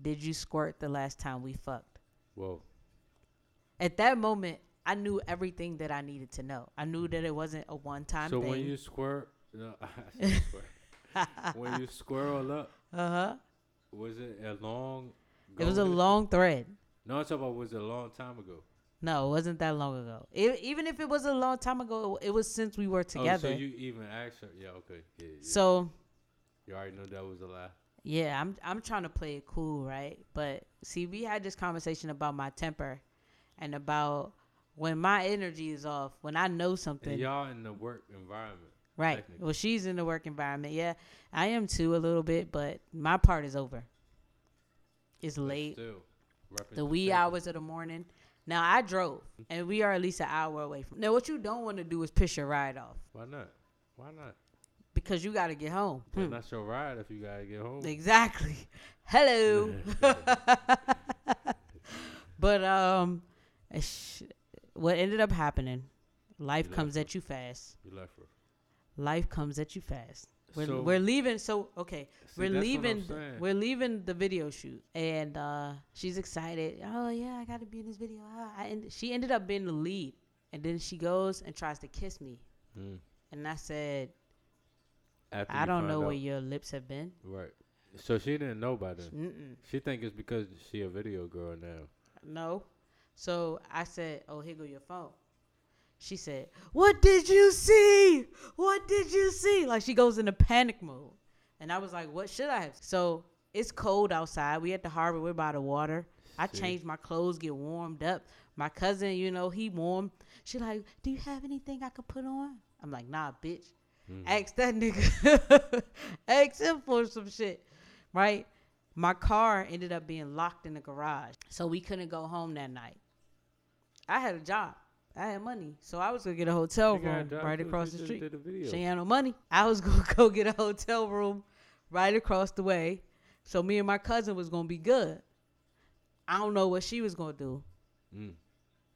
"Did you squirt the last time we fucked?" Whoa. At that moment, I knew everything that I needed to know. I knew that it wasn't a one-time So thing. when you squirt, no, I squirt. when you squirrel up, uh huh. Was it a long? It was a long thread. No, I'm talking about was it a long time ago. No, it wasn't that long ago. It, even if it was a long time ago, it was since we were together. Oh, so you even asked her? Yeah, okay. Yeah, yeah. So you already knew that was a lie. yeah, I'm I'm trying to play it cool, right? But see, we had this conversation about my temper and about when my energy is off, when I know something. And y'all in the work environment. Right. Well, she's in the work environment. Yeah, I am too a little bit, but my part is over. It's late. The wee hours of the morning. Now I drove, and we are at least an hour away from. Now, what you don't want to do is piss your ride off. Why not? Why not? because you got to get home. Hmm. not your ride if you gotta get home. Exactly. Hello. but um, sh- what ended up happening? Life You comes at you fast. You left her. Life comes at you fast. We're, So- we're leaving. So okay, See, we're that's what I'm leaving. We're leaving the video shoot, and uh, she's excited. Oh yeah, I got to be in this video. Ah, I end, she ended up being the lead, and then she goes and tries to kiss me, Mm. and I said, After I don't know where your lips have been. Right. So she didn't know by then. Mm-mm. She think it's because she a video girl now. No. So I said, "Oh, here go your phone." She said, "What did you see? What did you see?" Like she goes into panic mode, and I was like, "What should I have?" So it's cold outside. We at the harbor. We're by the water. I change my clothes, get warmed up. My cousin, you know, he warm. She like, "Do you have anything I could put on?" I'm like, "Nah, bitch." Hmm. Ask that nigga. Ask him for some shit, right? My car ended up being locked in the garage, so we couldn't go home that night. I had a job. I had money, so I was gonna get a hotel She room right across the street. She had no money. I was gonna go get a hotel room right across the way, so me and my cousin was gonna be good. I don't know what she was gonna do. Mm.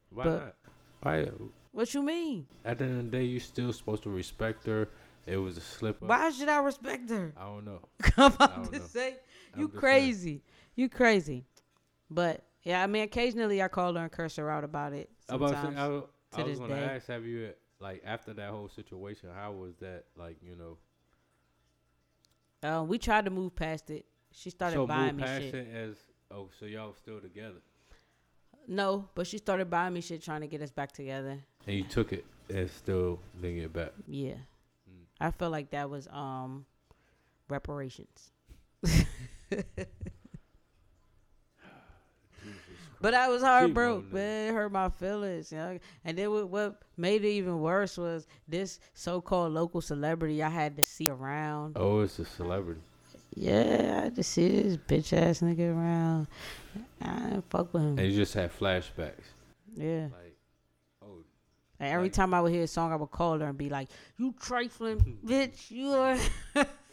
Why But- not? Why? What you mean? At the end of the day, you still supposed to respect her. It was a slip up. Why should I respect her? I don't know. Come on to say you just saying. crazy. You crazy. But yeah, I mean, occasionally I call her and curse her out about it. I was about to Sometimes. I, was- to was gonna ask, have you like after that whole situation? How was that? Like you know, Uh, we tried to move past it. She started so buying move me past shit. it as oh, so y'all still together, No, but she started buying me shit, trying to get us back together. and you took it and still didn't get back. Yeah, Mm. I felt like that was um reparations. But I was heartbroken, man. It hurt my feelings, you know. And then what, what made it even worse was this so-called local celebrity I had to see around. Oh, it's a celebrity. Yeah, I had to see this bitch ass nigga around. I didn't fuck with him. And you just had flashbacks. Yeah. Like, oh, And every like- time I would hear a song, I would call her and be like, "You trifling bitch, you are."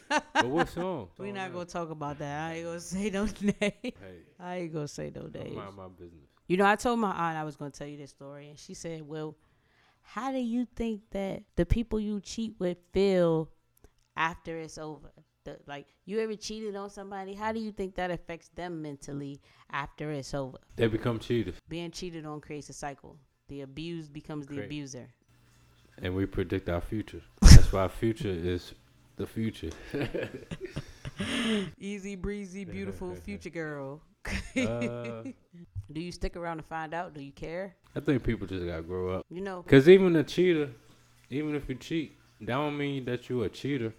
but what song? we Song not gonna talk about that. I ain't gonna say no name. Hey, I ain't gonna say no I names. mind my business. You know, I told my aunt I was gonna tell you this story, and she said, "Well, how do you think that the people you cheat with feel after it's over? The, like, you ever cheated on somebody? How do you think that affects them mentally after it's over? They become cheaters, Being cheated on creates a cycle. The abused becomes the abuser. and we predict our future. That's why our future is the future. Easy breezy, beautiful future girl. Uh, Do you stick around to find out? Do you care? I think people just gotta grow up. You know, Cause even a cheater, even if you cheat, that don't mean that you a cheater.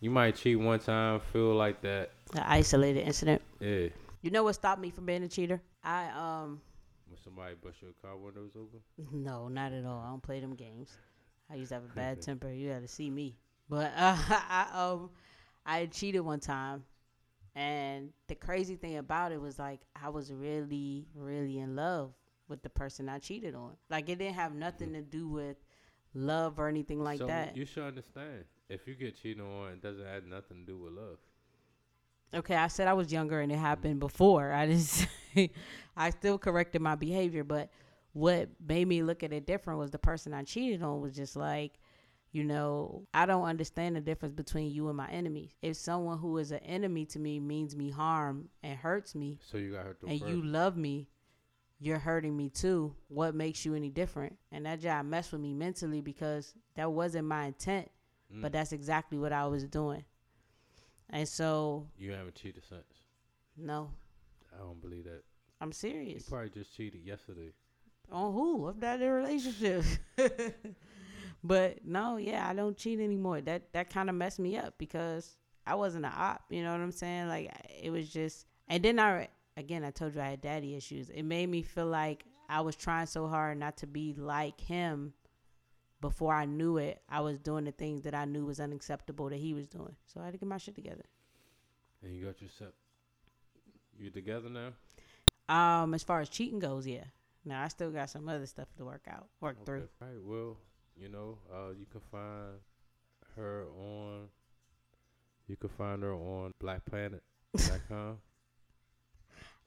You might cheat one time, feel like that. an isolated incident. Yeah. You know what stopped me from being a cheater? I um When somebody bust your car windows open. no, not at all. I don't play them games. I used to have a bad temper. You got to see me. But uh, I um I cheated one time, and the crazy thing about it was like I was really really in love with the person I cheated on. Like it didn't have nothing to do with love or anything like so that. You should understand. If you get cheated on, it doesn't have nothing to do with love. Okay, I said I was younger and it happened before. I didn't I still corrected my behavior, but what made me look at it different was the person I cheated on was just like, you know, I don't understand the difference between you and my enemies. If someone who is an enemy to me means me harm and hurts me, So you got hurt. and you love me, you're hurting me too. What makes you any different? And that job messed with me mentally because that wasn't my intent, Mm. but that's exactly what I was doing. And so, You haven't cheated since. no, I don't believe that. I'm You serious. probably just cheated yesterday. On who? I'm not in relationship. but no, yeah, I don't cheat anymore. That that kind of messed me up because I wasn't an op. You know what I'm saying? Like it was just, and then I again I told you I had daddy issues. It made me feel like I was trying so hard not to be like him. Before I knew it, I was doing the things that I knew was unacceptable that he was doing. So I had to get my shit together. And you got yourself. You together now? Um, as far as cheating goes, yeah. Now I still got some other stuff to work out, work through. Okay. All right. Well, you know, uh, you can find her on You can find her on blackplanet.com.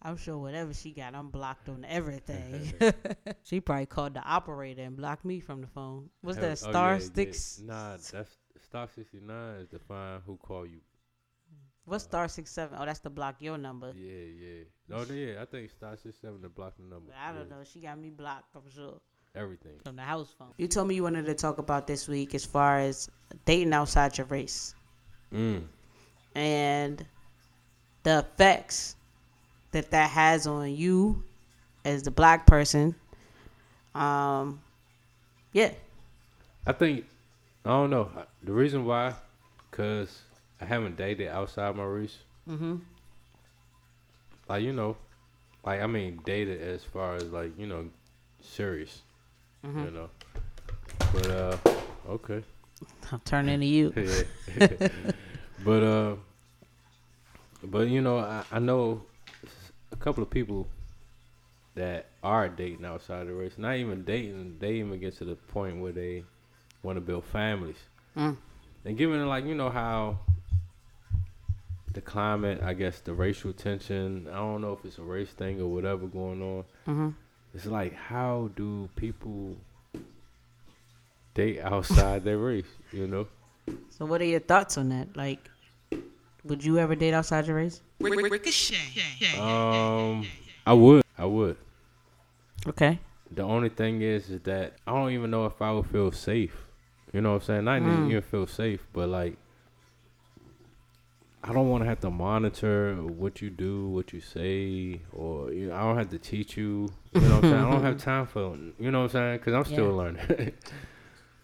I'm sure whatever she got, I'm blocked on everything. she probably called the operator and blocked me from the phone. What's that? oh, Star yeah, yeah. six? Nah, that's star sixty nine is to find who call you. What's star six seven? Oh, that's to block your number. Yeah, yeah. No, yeah. I think star six seven to block the number. I don't Yeah, know. She got me blocked. I'm sure. Everything. from the house phone. You told me you wanted to talk about this week as far as dating outside your race Mm. and the effects that that has on you as the black person. Um, yeah, I think I don't know the reason why, cause I haven't dated outside my race. Mhm. Like you know, like I mean dated as far as like you know, serious. Mhm. You know, but uh, okay. I'm turning to you. but uh, but you know, I, I know a couple of people that are dating outside the race. Not even dating, they even get to the point where they want to build families. Mm. And given like you know how the climate, I guess the racial tension. I don't know if it's a race thing or whatever going on. Mhm. It's like how do people date outside their race? You know. So, what are your thoughts on that? Like, would you ever date outside your race? Ricochet. Um, I would. I would. Okay. The only thing is, is that I don't even know if I would feel safe. You know what I'm saying? I didn't Mm. even feel safe, but like, I don't want to have to monitor what you do, what you say, or you know, I don't have to teach you. You know what I'm saying? I don't have time for. You know what I'm saying? Because I'm still Yeah. learning.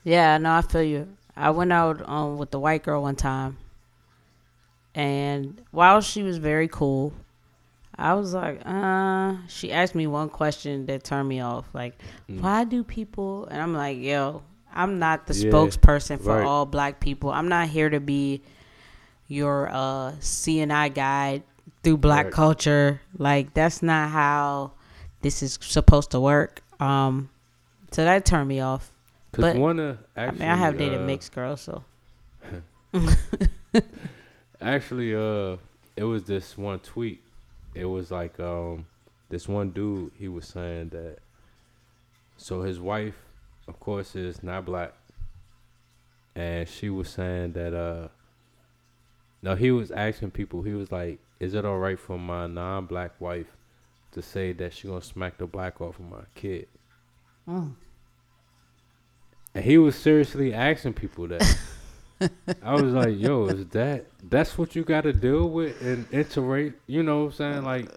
Yeah, no, I feel you. I went out um, with the white girl one time, and while she was very cool, I was like, uh, she asked me one question that turned me off. Like, Mm. why do people, and I'm like, yo, I'm not the Yeah, spokesperson for right. all black people. I'm not here to be your uh, CNI guide through black Right. culture. Like, that's not how this is supposed to work. Um, so that turned me off. Because But, one of I mean, I have dated uh, mixed girls, so. Actually, uh, it was this one tweet. It was like um, this one dude. He was saying that. So his wife, of course, is not black, and she was saying that. Uh, no, he was asking people. He was like, "Is it all right for my non-black wife to say that she gonna smack the black off of my kid?" Mm. And he was seriously asking people that. I was like, yo, is that that's what you got to deal with in interracial? You know what I'm saying? Like,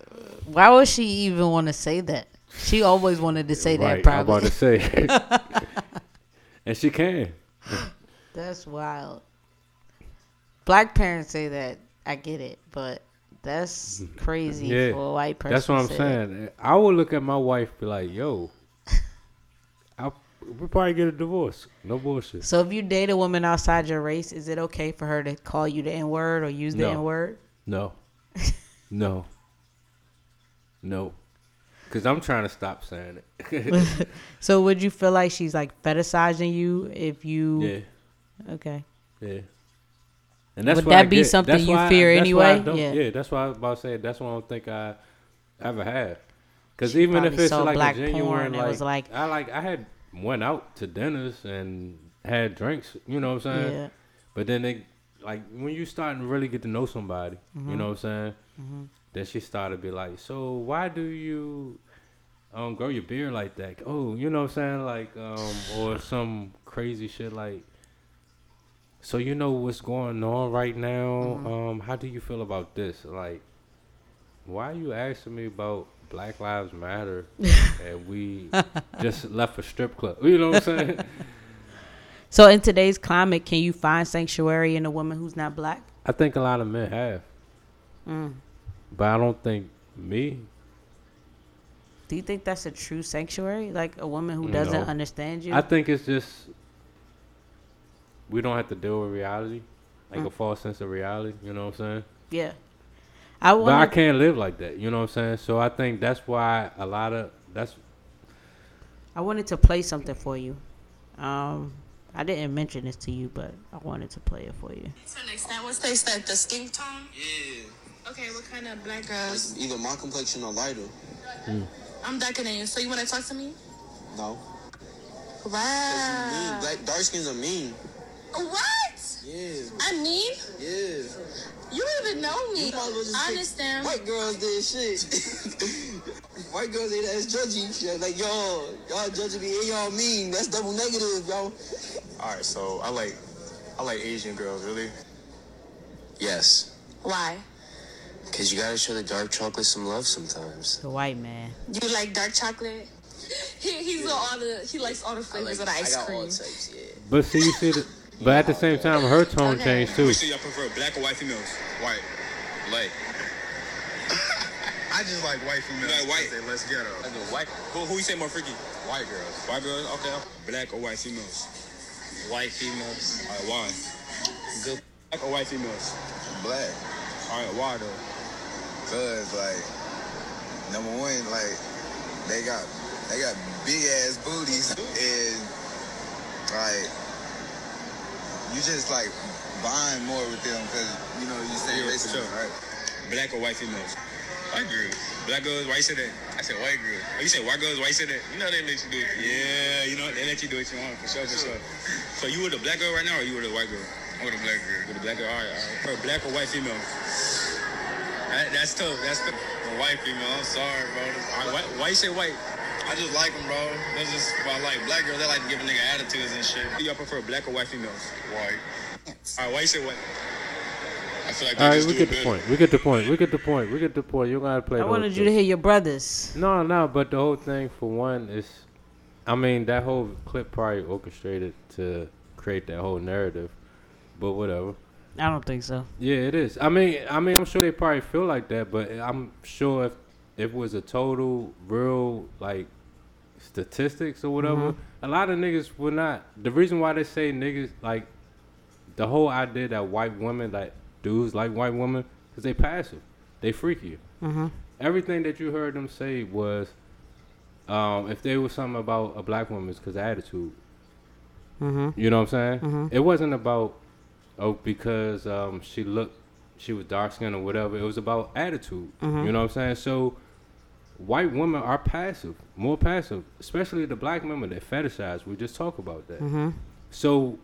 Why would she even want to say that? She always wanted to say right, that, I'm about to say, and she can. That's wild. Black parents say that. I get it, but that's crazy Yeah, for a white person. That's what I'm say saying. I would look at my wife, be like, yo, I we probably get a divorce. No bullshit. So if you date a woman outside your race, is it okay for her to call you the N word or use the No. N word? No, no, no, because I'm trying to stop saying it. So would you feel like she's like fetishizing you if you? yeah. Okay. Yeah. And that's Would that I be get- something that's you fear I anyway? Yeah. yeah, that's why I was about to say. That's why I don't think I ever had. Because even if it's like black a genuine, porn and like, was like- I like I had went out to dinners and had drinks. You know what I'm saying? Yeah. But then they like when you starting to really get to know somebody. Mm-hmm. You know what I'm saying? Then she started to be like, so why do you um grow your beard like that? Oh, you know what I'm saying? Like um or some crazy shit like. So you know what's going on right now. Um, how do you feel about this? Like, why are you asking me about Black Lives Matter and we just left a strip club? You know what I'm saying? So in today's climate, can you find sanctuary in a woman who's not black? I think a lot of men have, Mm. but I don't think me. Do you think that's a true sanctuary? Like a woman who doesn't No. understand you? I think it's just we don't have to deal with reality, like a Mm. false sense of reality. You know what I'm saying? yeah. I But I can't live like that. You know what I'm saying? So I think that's why a lot of that's I wanted to play something for you. Um, I didn't mention this to you, but I wanted to play it for you. So next time, what's taste that? The skink tone? Yeah. Okay, what kind of black girls? Either my complexion or lighter. I'm darker than you, so you want to talk to me? No. Mean. Wow. Black dark skins are mean. What? Yeah. I mean, Yeah. you don't even know me. You might as well just I understand. White girls did shit. White girls ain't as judgy. Shit. Like y'all, y'all judging me and y'all mean. That's double negative, y'all. All right, so I like I like Asian girls, really. Yes, Why? because you gotta show the dark chocolate some love sometimes. The white man. You like dark chocolate? He, he's on all the he likes all the flavors of the ice I got cream. all types, yeah. But see, you see, the, but at the same time, her tone Okay. changed too. So y'all prefer black or white females? White. Like. I just like white females. like white. They less ghetto. white. Who, who you say more freaky? White girls. White girls. Okay. Black or white females? White females. All right. Why? Good. Black or white females? Black. All right. Why though? Cause like number one, like they got they got big ass booties and like you just like bond more with them because you know you say Yeah, sure. right? Black or white females? White girls. Black girls, why you say that? I said white girls. Oh, you said white girls, why you say that? You know they let you do it. Yeah, you know, they let you do what you want, for sure, for sure. So you with a black girl right now or you with a white girl? I'm with a black girl. With a black girl, all right, all right. Black or white female? That, that's tough, that's tough. A white female, I'm sorry, bro. Right, why, why you say white? I just like them, bro. That's just if I like black girls, they like to give a nigga attitudes and shit. Do y'all prefer black or white females? White. All right, why you say white? I feel like All they right, just we get the better. point. We get the point. We get the point. We get the point. You gotta play. I wanted whole you to hear your brothers. No, no, but the whole thing for one is, I mean, that whole clip probably orchestrated to create that whole narrative, but whatever. I don't think so. Yeah, it is. I mean, I mean, I'm sure they probably feel like that, but I'm sure if, if it was a total real like statistics or whatever, Mhm. a lot of niggas would not. The reason why they say niggas like the whole idea that white women like dudes like white women because they passive, they freaky. Mhm. Everything that you heard them say was, um, if there was something about a black woman, it's because attitude. Mhm. You know what I'm saying? Mhm. It wasn't about oh because um she looked she was dark skinned or whatever. It was about attitude. Mhm. You know what I'm saying? So white women are passive, more passive, especially the black women that fetishize. We just talk about that. Mhm. So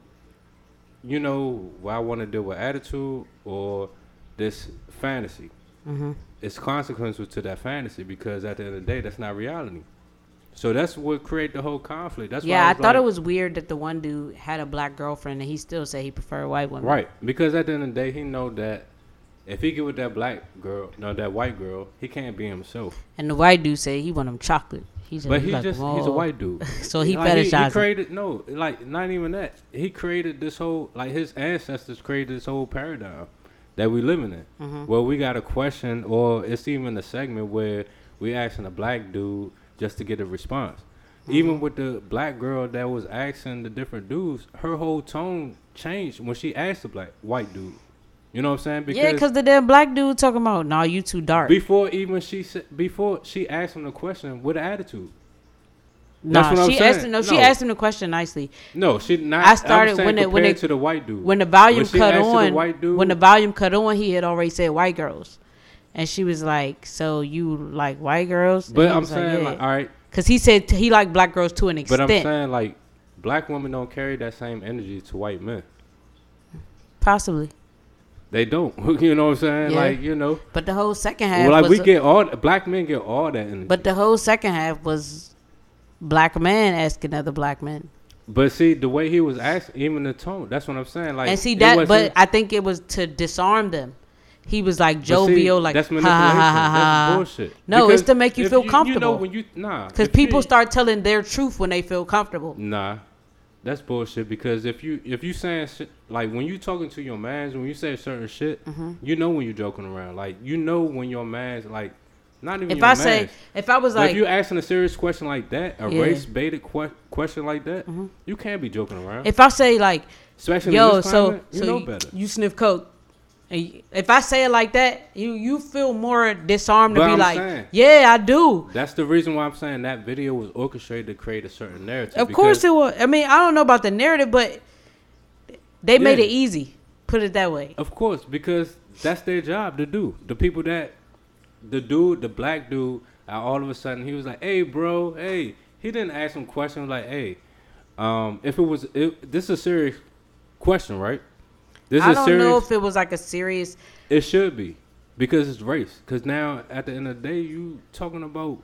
you know, why I want to deal with attitude or this fantasy. Mhm. It's consequences to that fantasy because at the end of the day, that's not reality. So that's what create the whole conflict. That's yeah, I, was thought it was weird that the one dude had a black girlfriend and he still said he preferred white women. Right, because at the end of the day, he know that if he get with that black girl, no, that white girl, he can't be himself. And the white dude say he want him chocolate. He's But he he like, just—he's a white dude. so he Like, he, fetishized. created no, like not even that. He created this whole like his ancestors created this whole paradigm that we living in. Mhm. Well, we got a question, or it's even a segment where we asking a black dude just to get a response. Mm-hmm. Even with the black girl that was asking the different dudes, her whole tone changed when she asked the black white dude. You know what I'm saying? yeah, because the damn black dude talking about, nah, you too dark. Before even she said, before she asked him the question with attitude. That's what I'm she asked him. No, she asked him the question nicely. No, she not. I started when it when it to the white dude. when the volume When cut the on. white dude- when the volume cut on, he had already said white girls, and she was like, "So you like white girls?" But I'm saying, like, all right. because he said he liked black girls to an extent. But. I'm saying like black women don't carry that same energy to white men. Possibly. They don't. you know what I'm saying? Yeah. Like you know. But the whole second half Well, like we a- get all black men get all that energy. But the whole second half was black man asking other black men. But see the way he was asking, even the tone. That's what I'm saying. Like and see that, but I think it was to disarm them. He was like jovial, like that's ha ha manipulation. ha ha. ha. That's bullshit. No, Because it's to make you feel you- comfortable. You know when you nah. Because people you- start telling their truth when they feel comfortable. Nah, that's bullshit. Because if you if you saying shit like when you talking to your mans, when you say certain shit, Mhm. you know when you're joking around. Like you know when your mans like not even. If I say- if I was like- if you asking a serious question like that, a Yeah. Mm-hmm. race baited que- question like that, you can't be joking around. If I say like, especially yo, so climate, you so know better. you sniff coke, And if I say it like that, you you feel more disarmed to be I'm like, saying- yeah, I do. That's the reason why I'm saying that video was orchestrated to create a certain narrative. Of course it was. I mean, I don't know about the narrative, but they made it easy. Put it that way. Of course, because that's their job to do. The people that, the dude, the black dude, all of a sudden he was like, "Hey, bro, hey." He didn't ask him questions like, "Hey, um, if it was, it, this is a serious question, right? This I is don't serious. know if it was like a serious. It should be because it's race. Because now at the end of the day, you talking about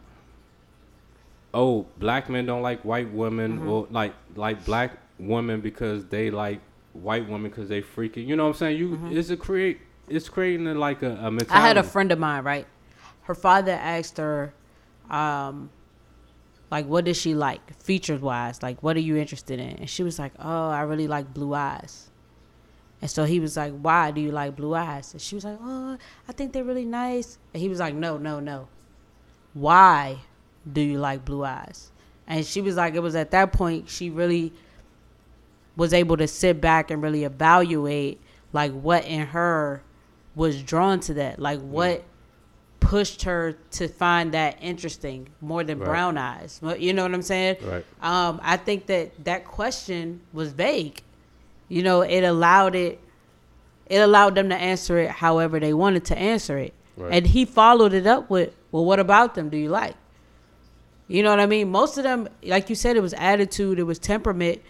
oh black men don't like white women Mhm. or like like black women because they like white women because they freaking. You know what I'm saying? You Mhm. it's a create it's creating a, like a, a mentality. I had a friend of mine, right? Her father asked her, um, like, what does she like, features wise? Like, what are you interested in? And she was like, oh, I really like blue eyes. And so he was like, why do you like blue eyes? And she was like, oh, I think they're really nice. And he was like, no, no, no. Why do you like blue eyes? And she was like, it was at that point she really was able to sit back and really evaluate like what in her was drawn to that like what pushed her to find that interesting more than Right. brown eyes you know what i'm saying Right. um, i think that that question was vague you know it allowed it it allowed them to answer it however they wanted to answer it Right. and he followed it up with well what about them do you like you know what I mean? Most of them, like you said, it was attitude, it was temperament.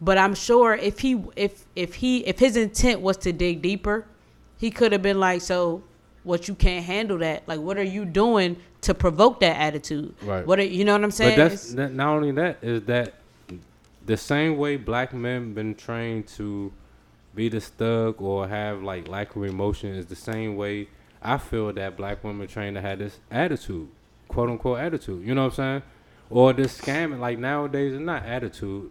But I'm sure if he if if he if his intent was to dig deeper, he could have been like, so what you can't handle that? Like what are you doing to provoke that attitude? Right. What are, you know what I'm saying? But that's that, not only that is that the same way black men been trained to be the thug or have like lack of emotion is the same way I feel that black women trained to have this attitude, quote unquote attitude. You know what I'm saying? Or this scamming. Like nowadays, it's not attitude,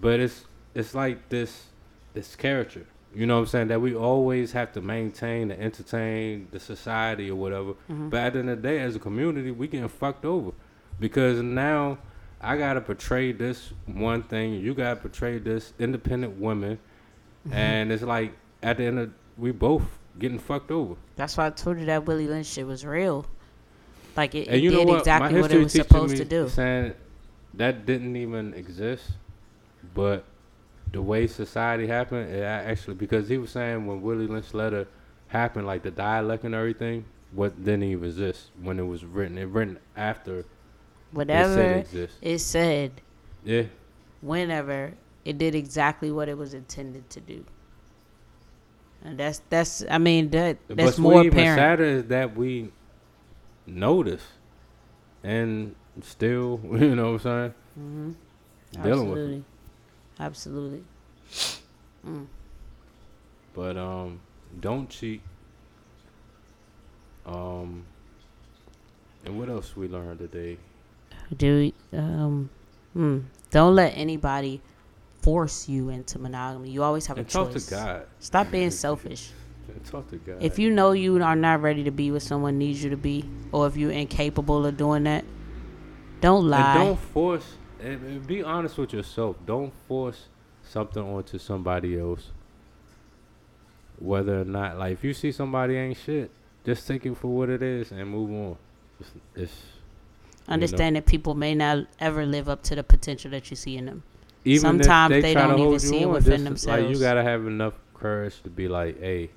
but it's it's like this this character. You know what I'm saying? That we always have to maintain and entertain the society or whatever. Mhm. But at the end of the day, as a community, we getting fucked over because now I gotta portray this one thing, you gotta portray this independent woman, Mhm. and it's like at the end of we both getting fucked over. that's why I told you that Willie Lynch shit was real. Like it, it you know did what? exactly My what it was supposed to do. saying that didn't even exist, but the way society happened, it actually because he was saying when Willie Lynch letter happened, like the dialect and everything, what didn't even exist when it was written. It written after Whatever it said it said, Yeah, whenever it did exactly what it was intended to do. And that's that's I mean that that's what's more even apparent. sadder is that we notice and still, you know what I'm saying, hmm dealing with it. Absolutely, absolutely. Mm. But um, don't cheat. Um, and what else we learned today? Do um, hmm. don't let anybody force you into monogamy. You always have And a talk to choice. God. Stop being selfish. And talk to God. If you know you are not ready to be what someone needs you to be, or if you're incapable of doing that, don't lie. and don't force. And, and be honest with yourself. Don't force something onto somebody else. Whether or not, like, if you see somebody ain't shit, just take it for what it is and move on. It's, it's you know. Understand that people may not ever live up to the potential that you see in them. even Sometimes they, to don't even see it within themselves. Like you gotta have enough courage to be like, hey,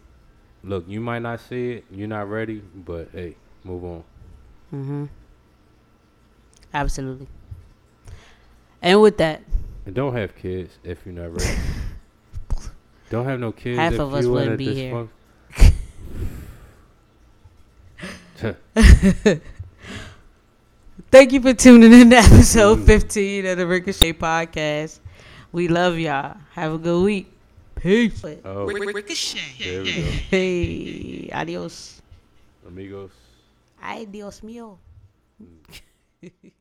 look, you might not see it, you're not ready, but hey, move on. Mm-hmm. Absolutely. And with that, And don't have kids if you're not ready. don't have no kids. Half of us wouldn't be here. dysfunction- thank you for tuning in to episode Mhm. 15 of the Ricochet Podcast. We love y'all. Have a good week. Peace. Oh, there we go. Hey, adios. Amigos. Ay, Dios mío.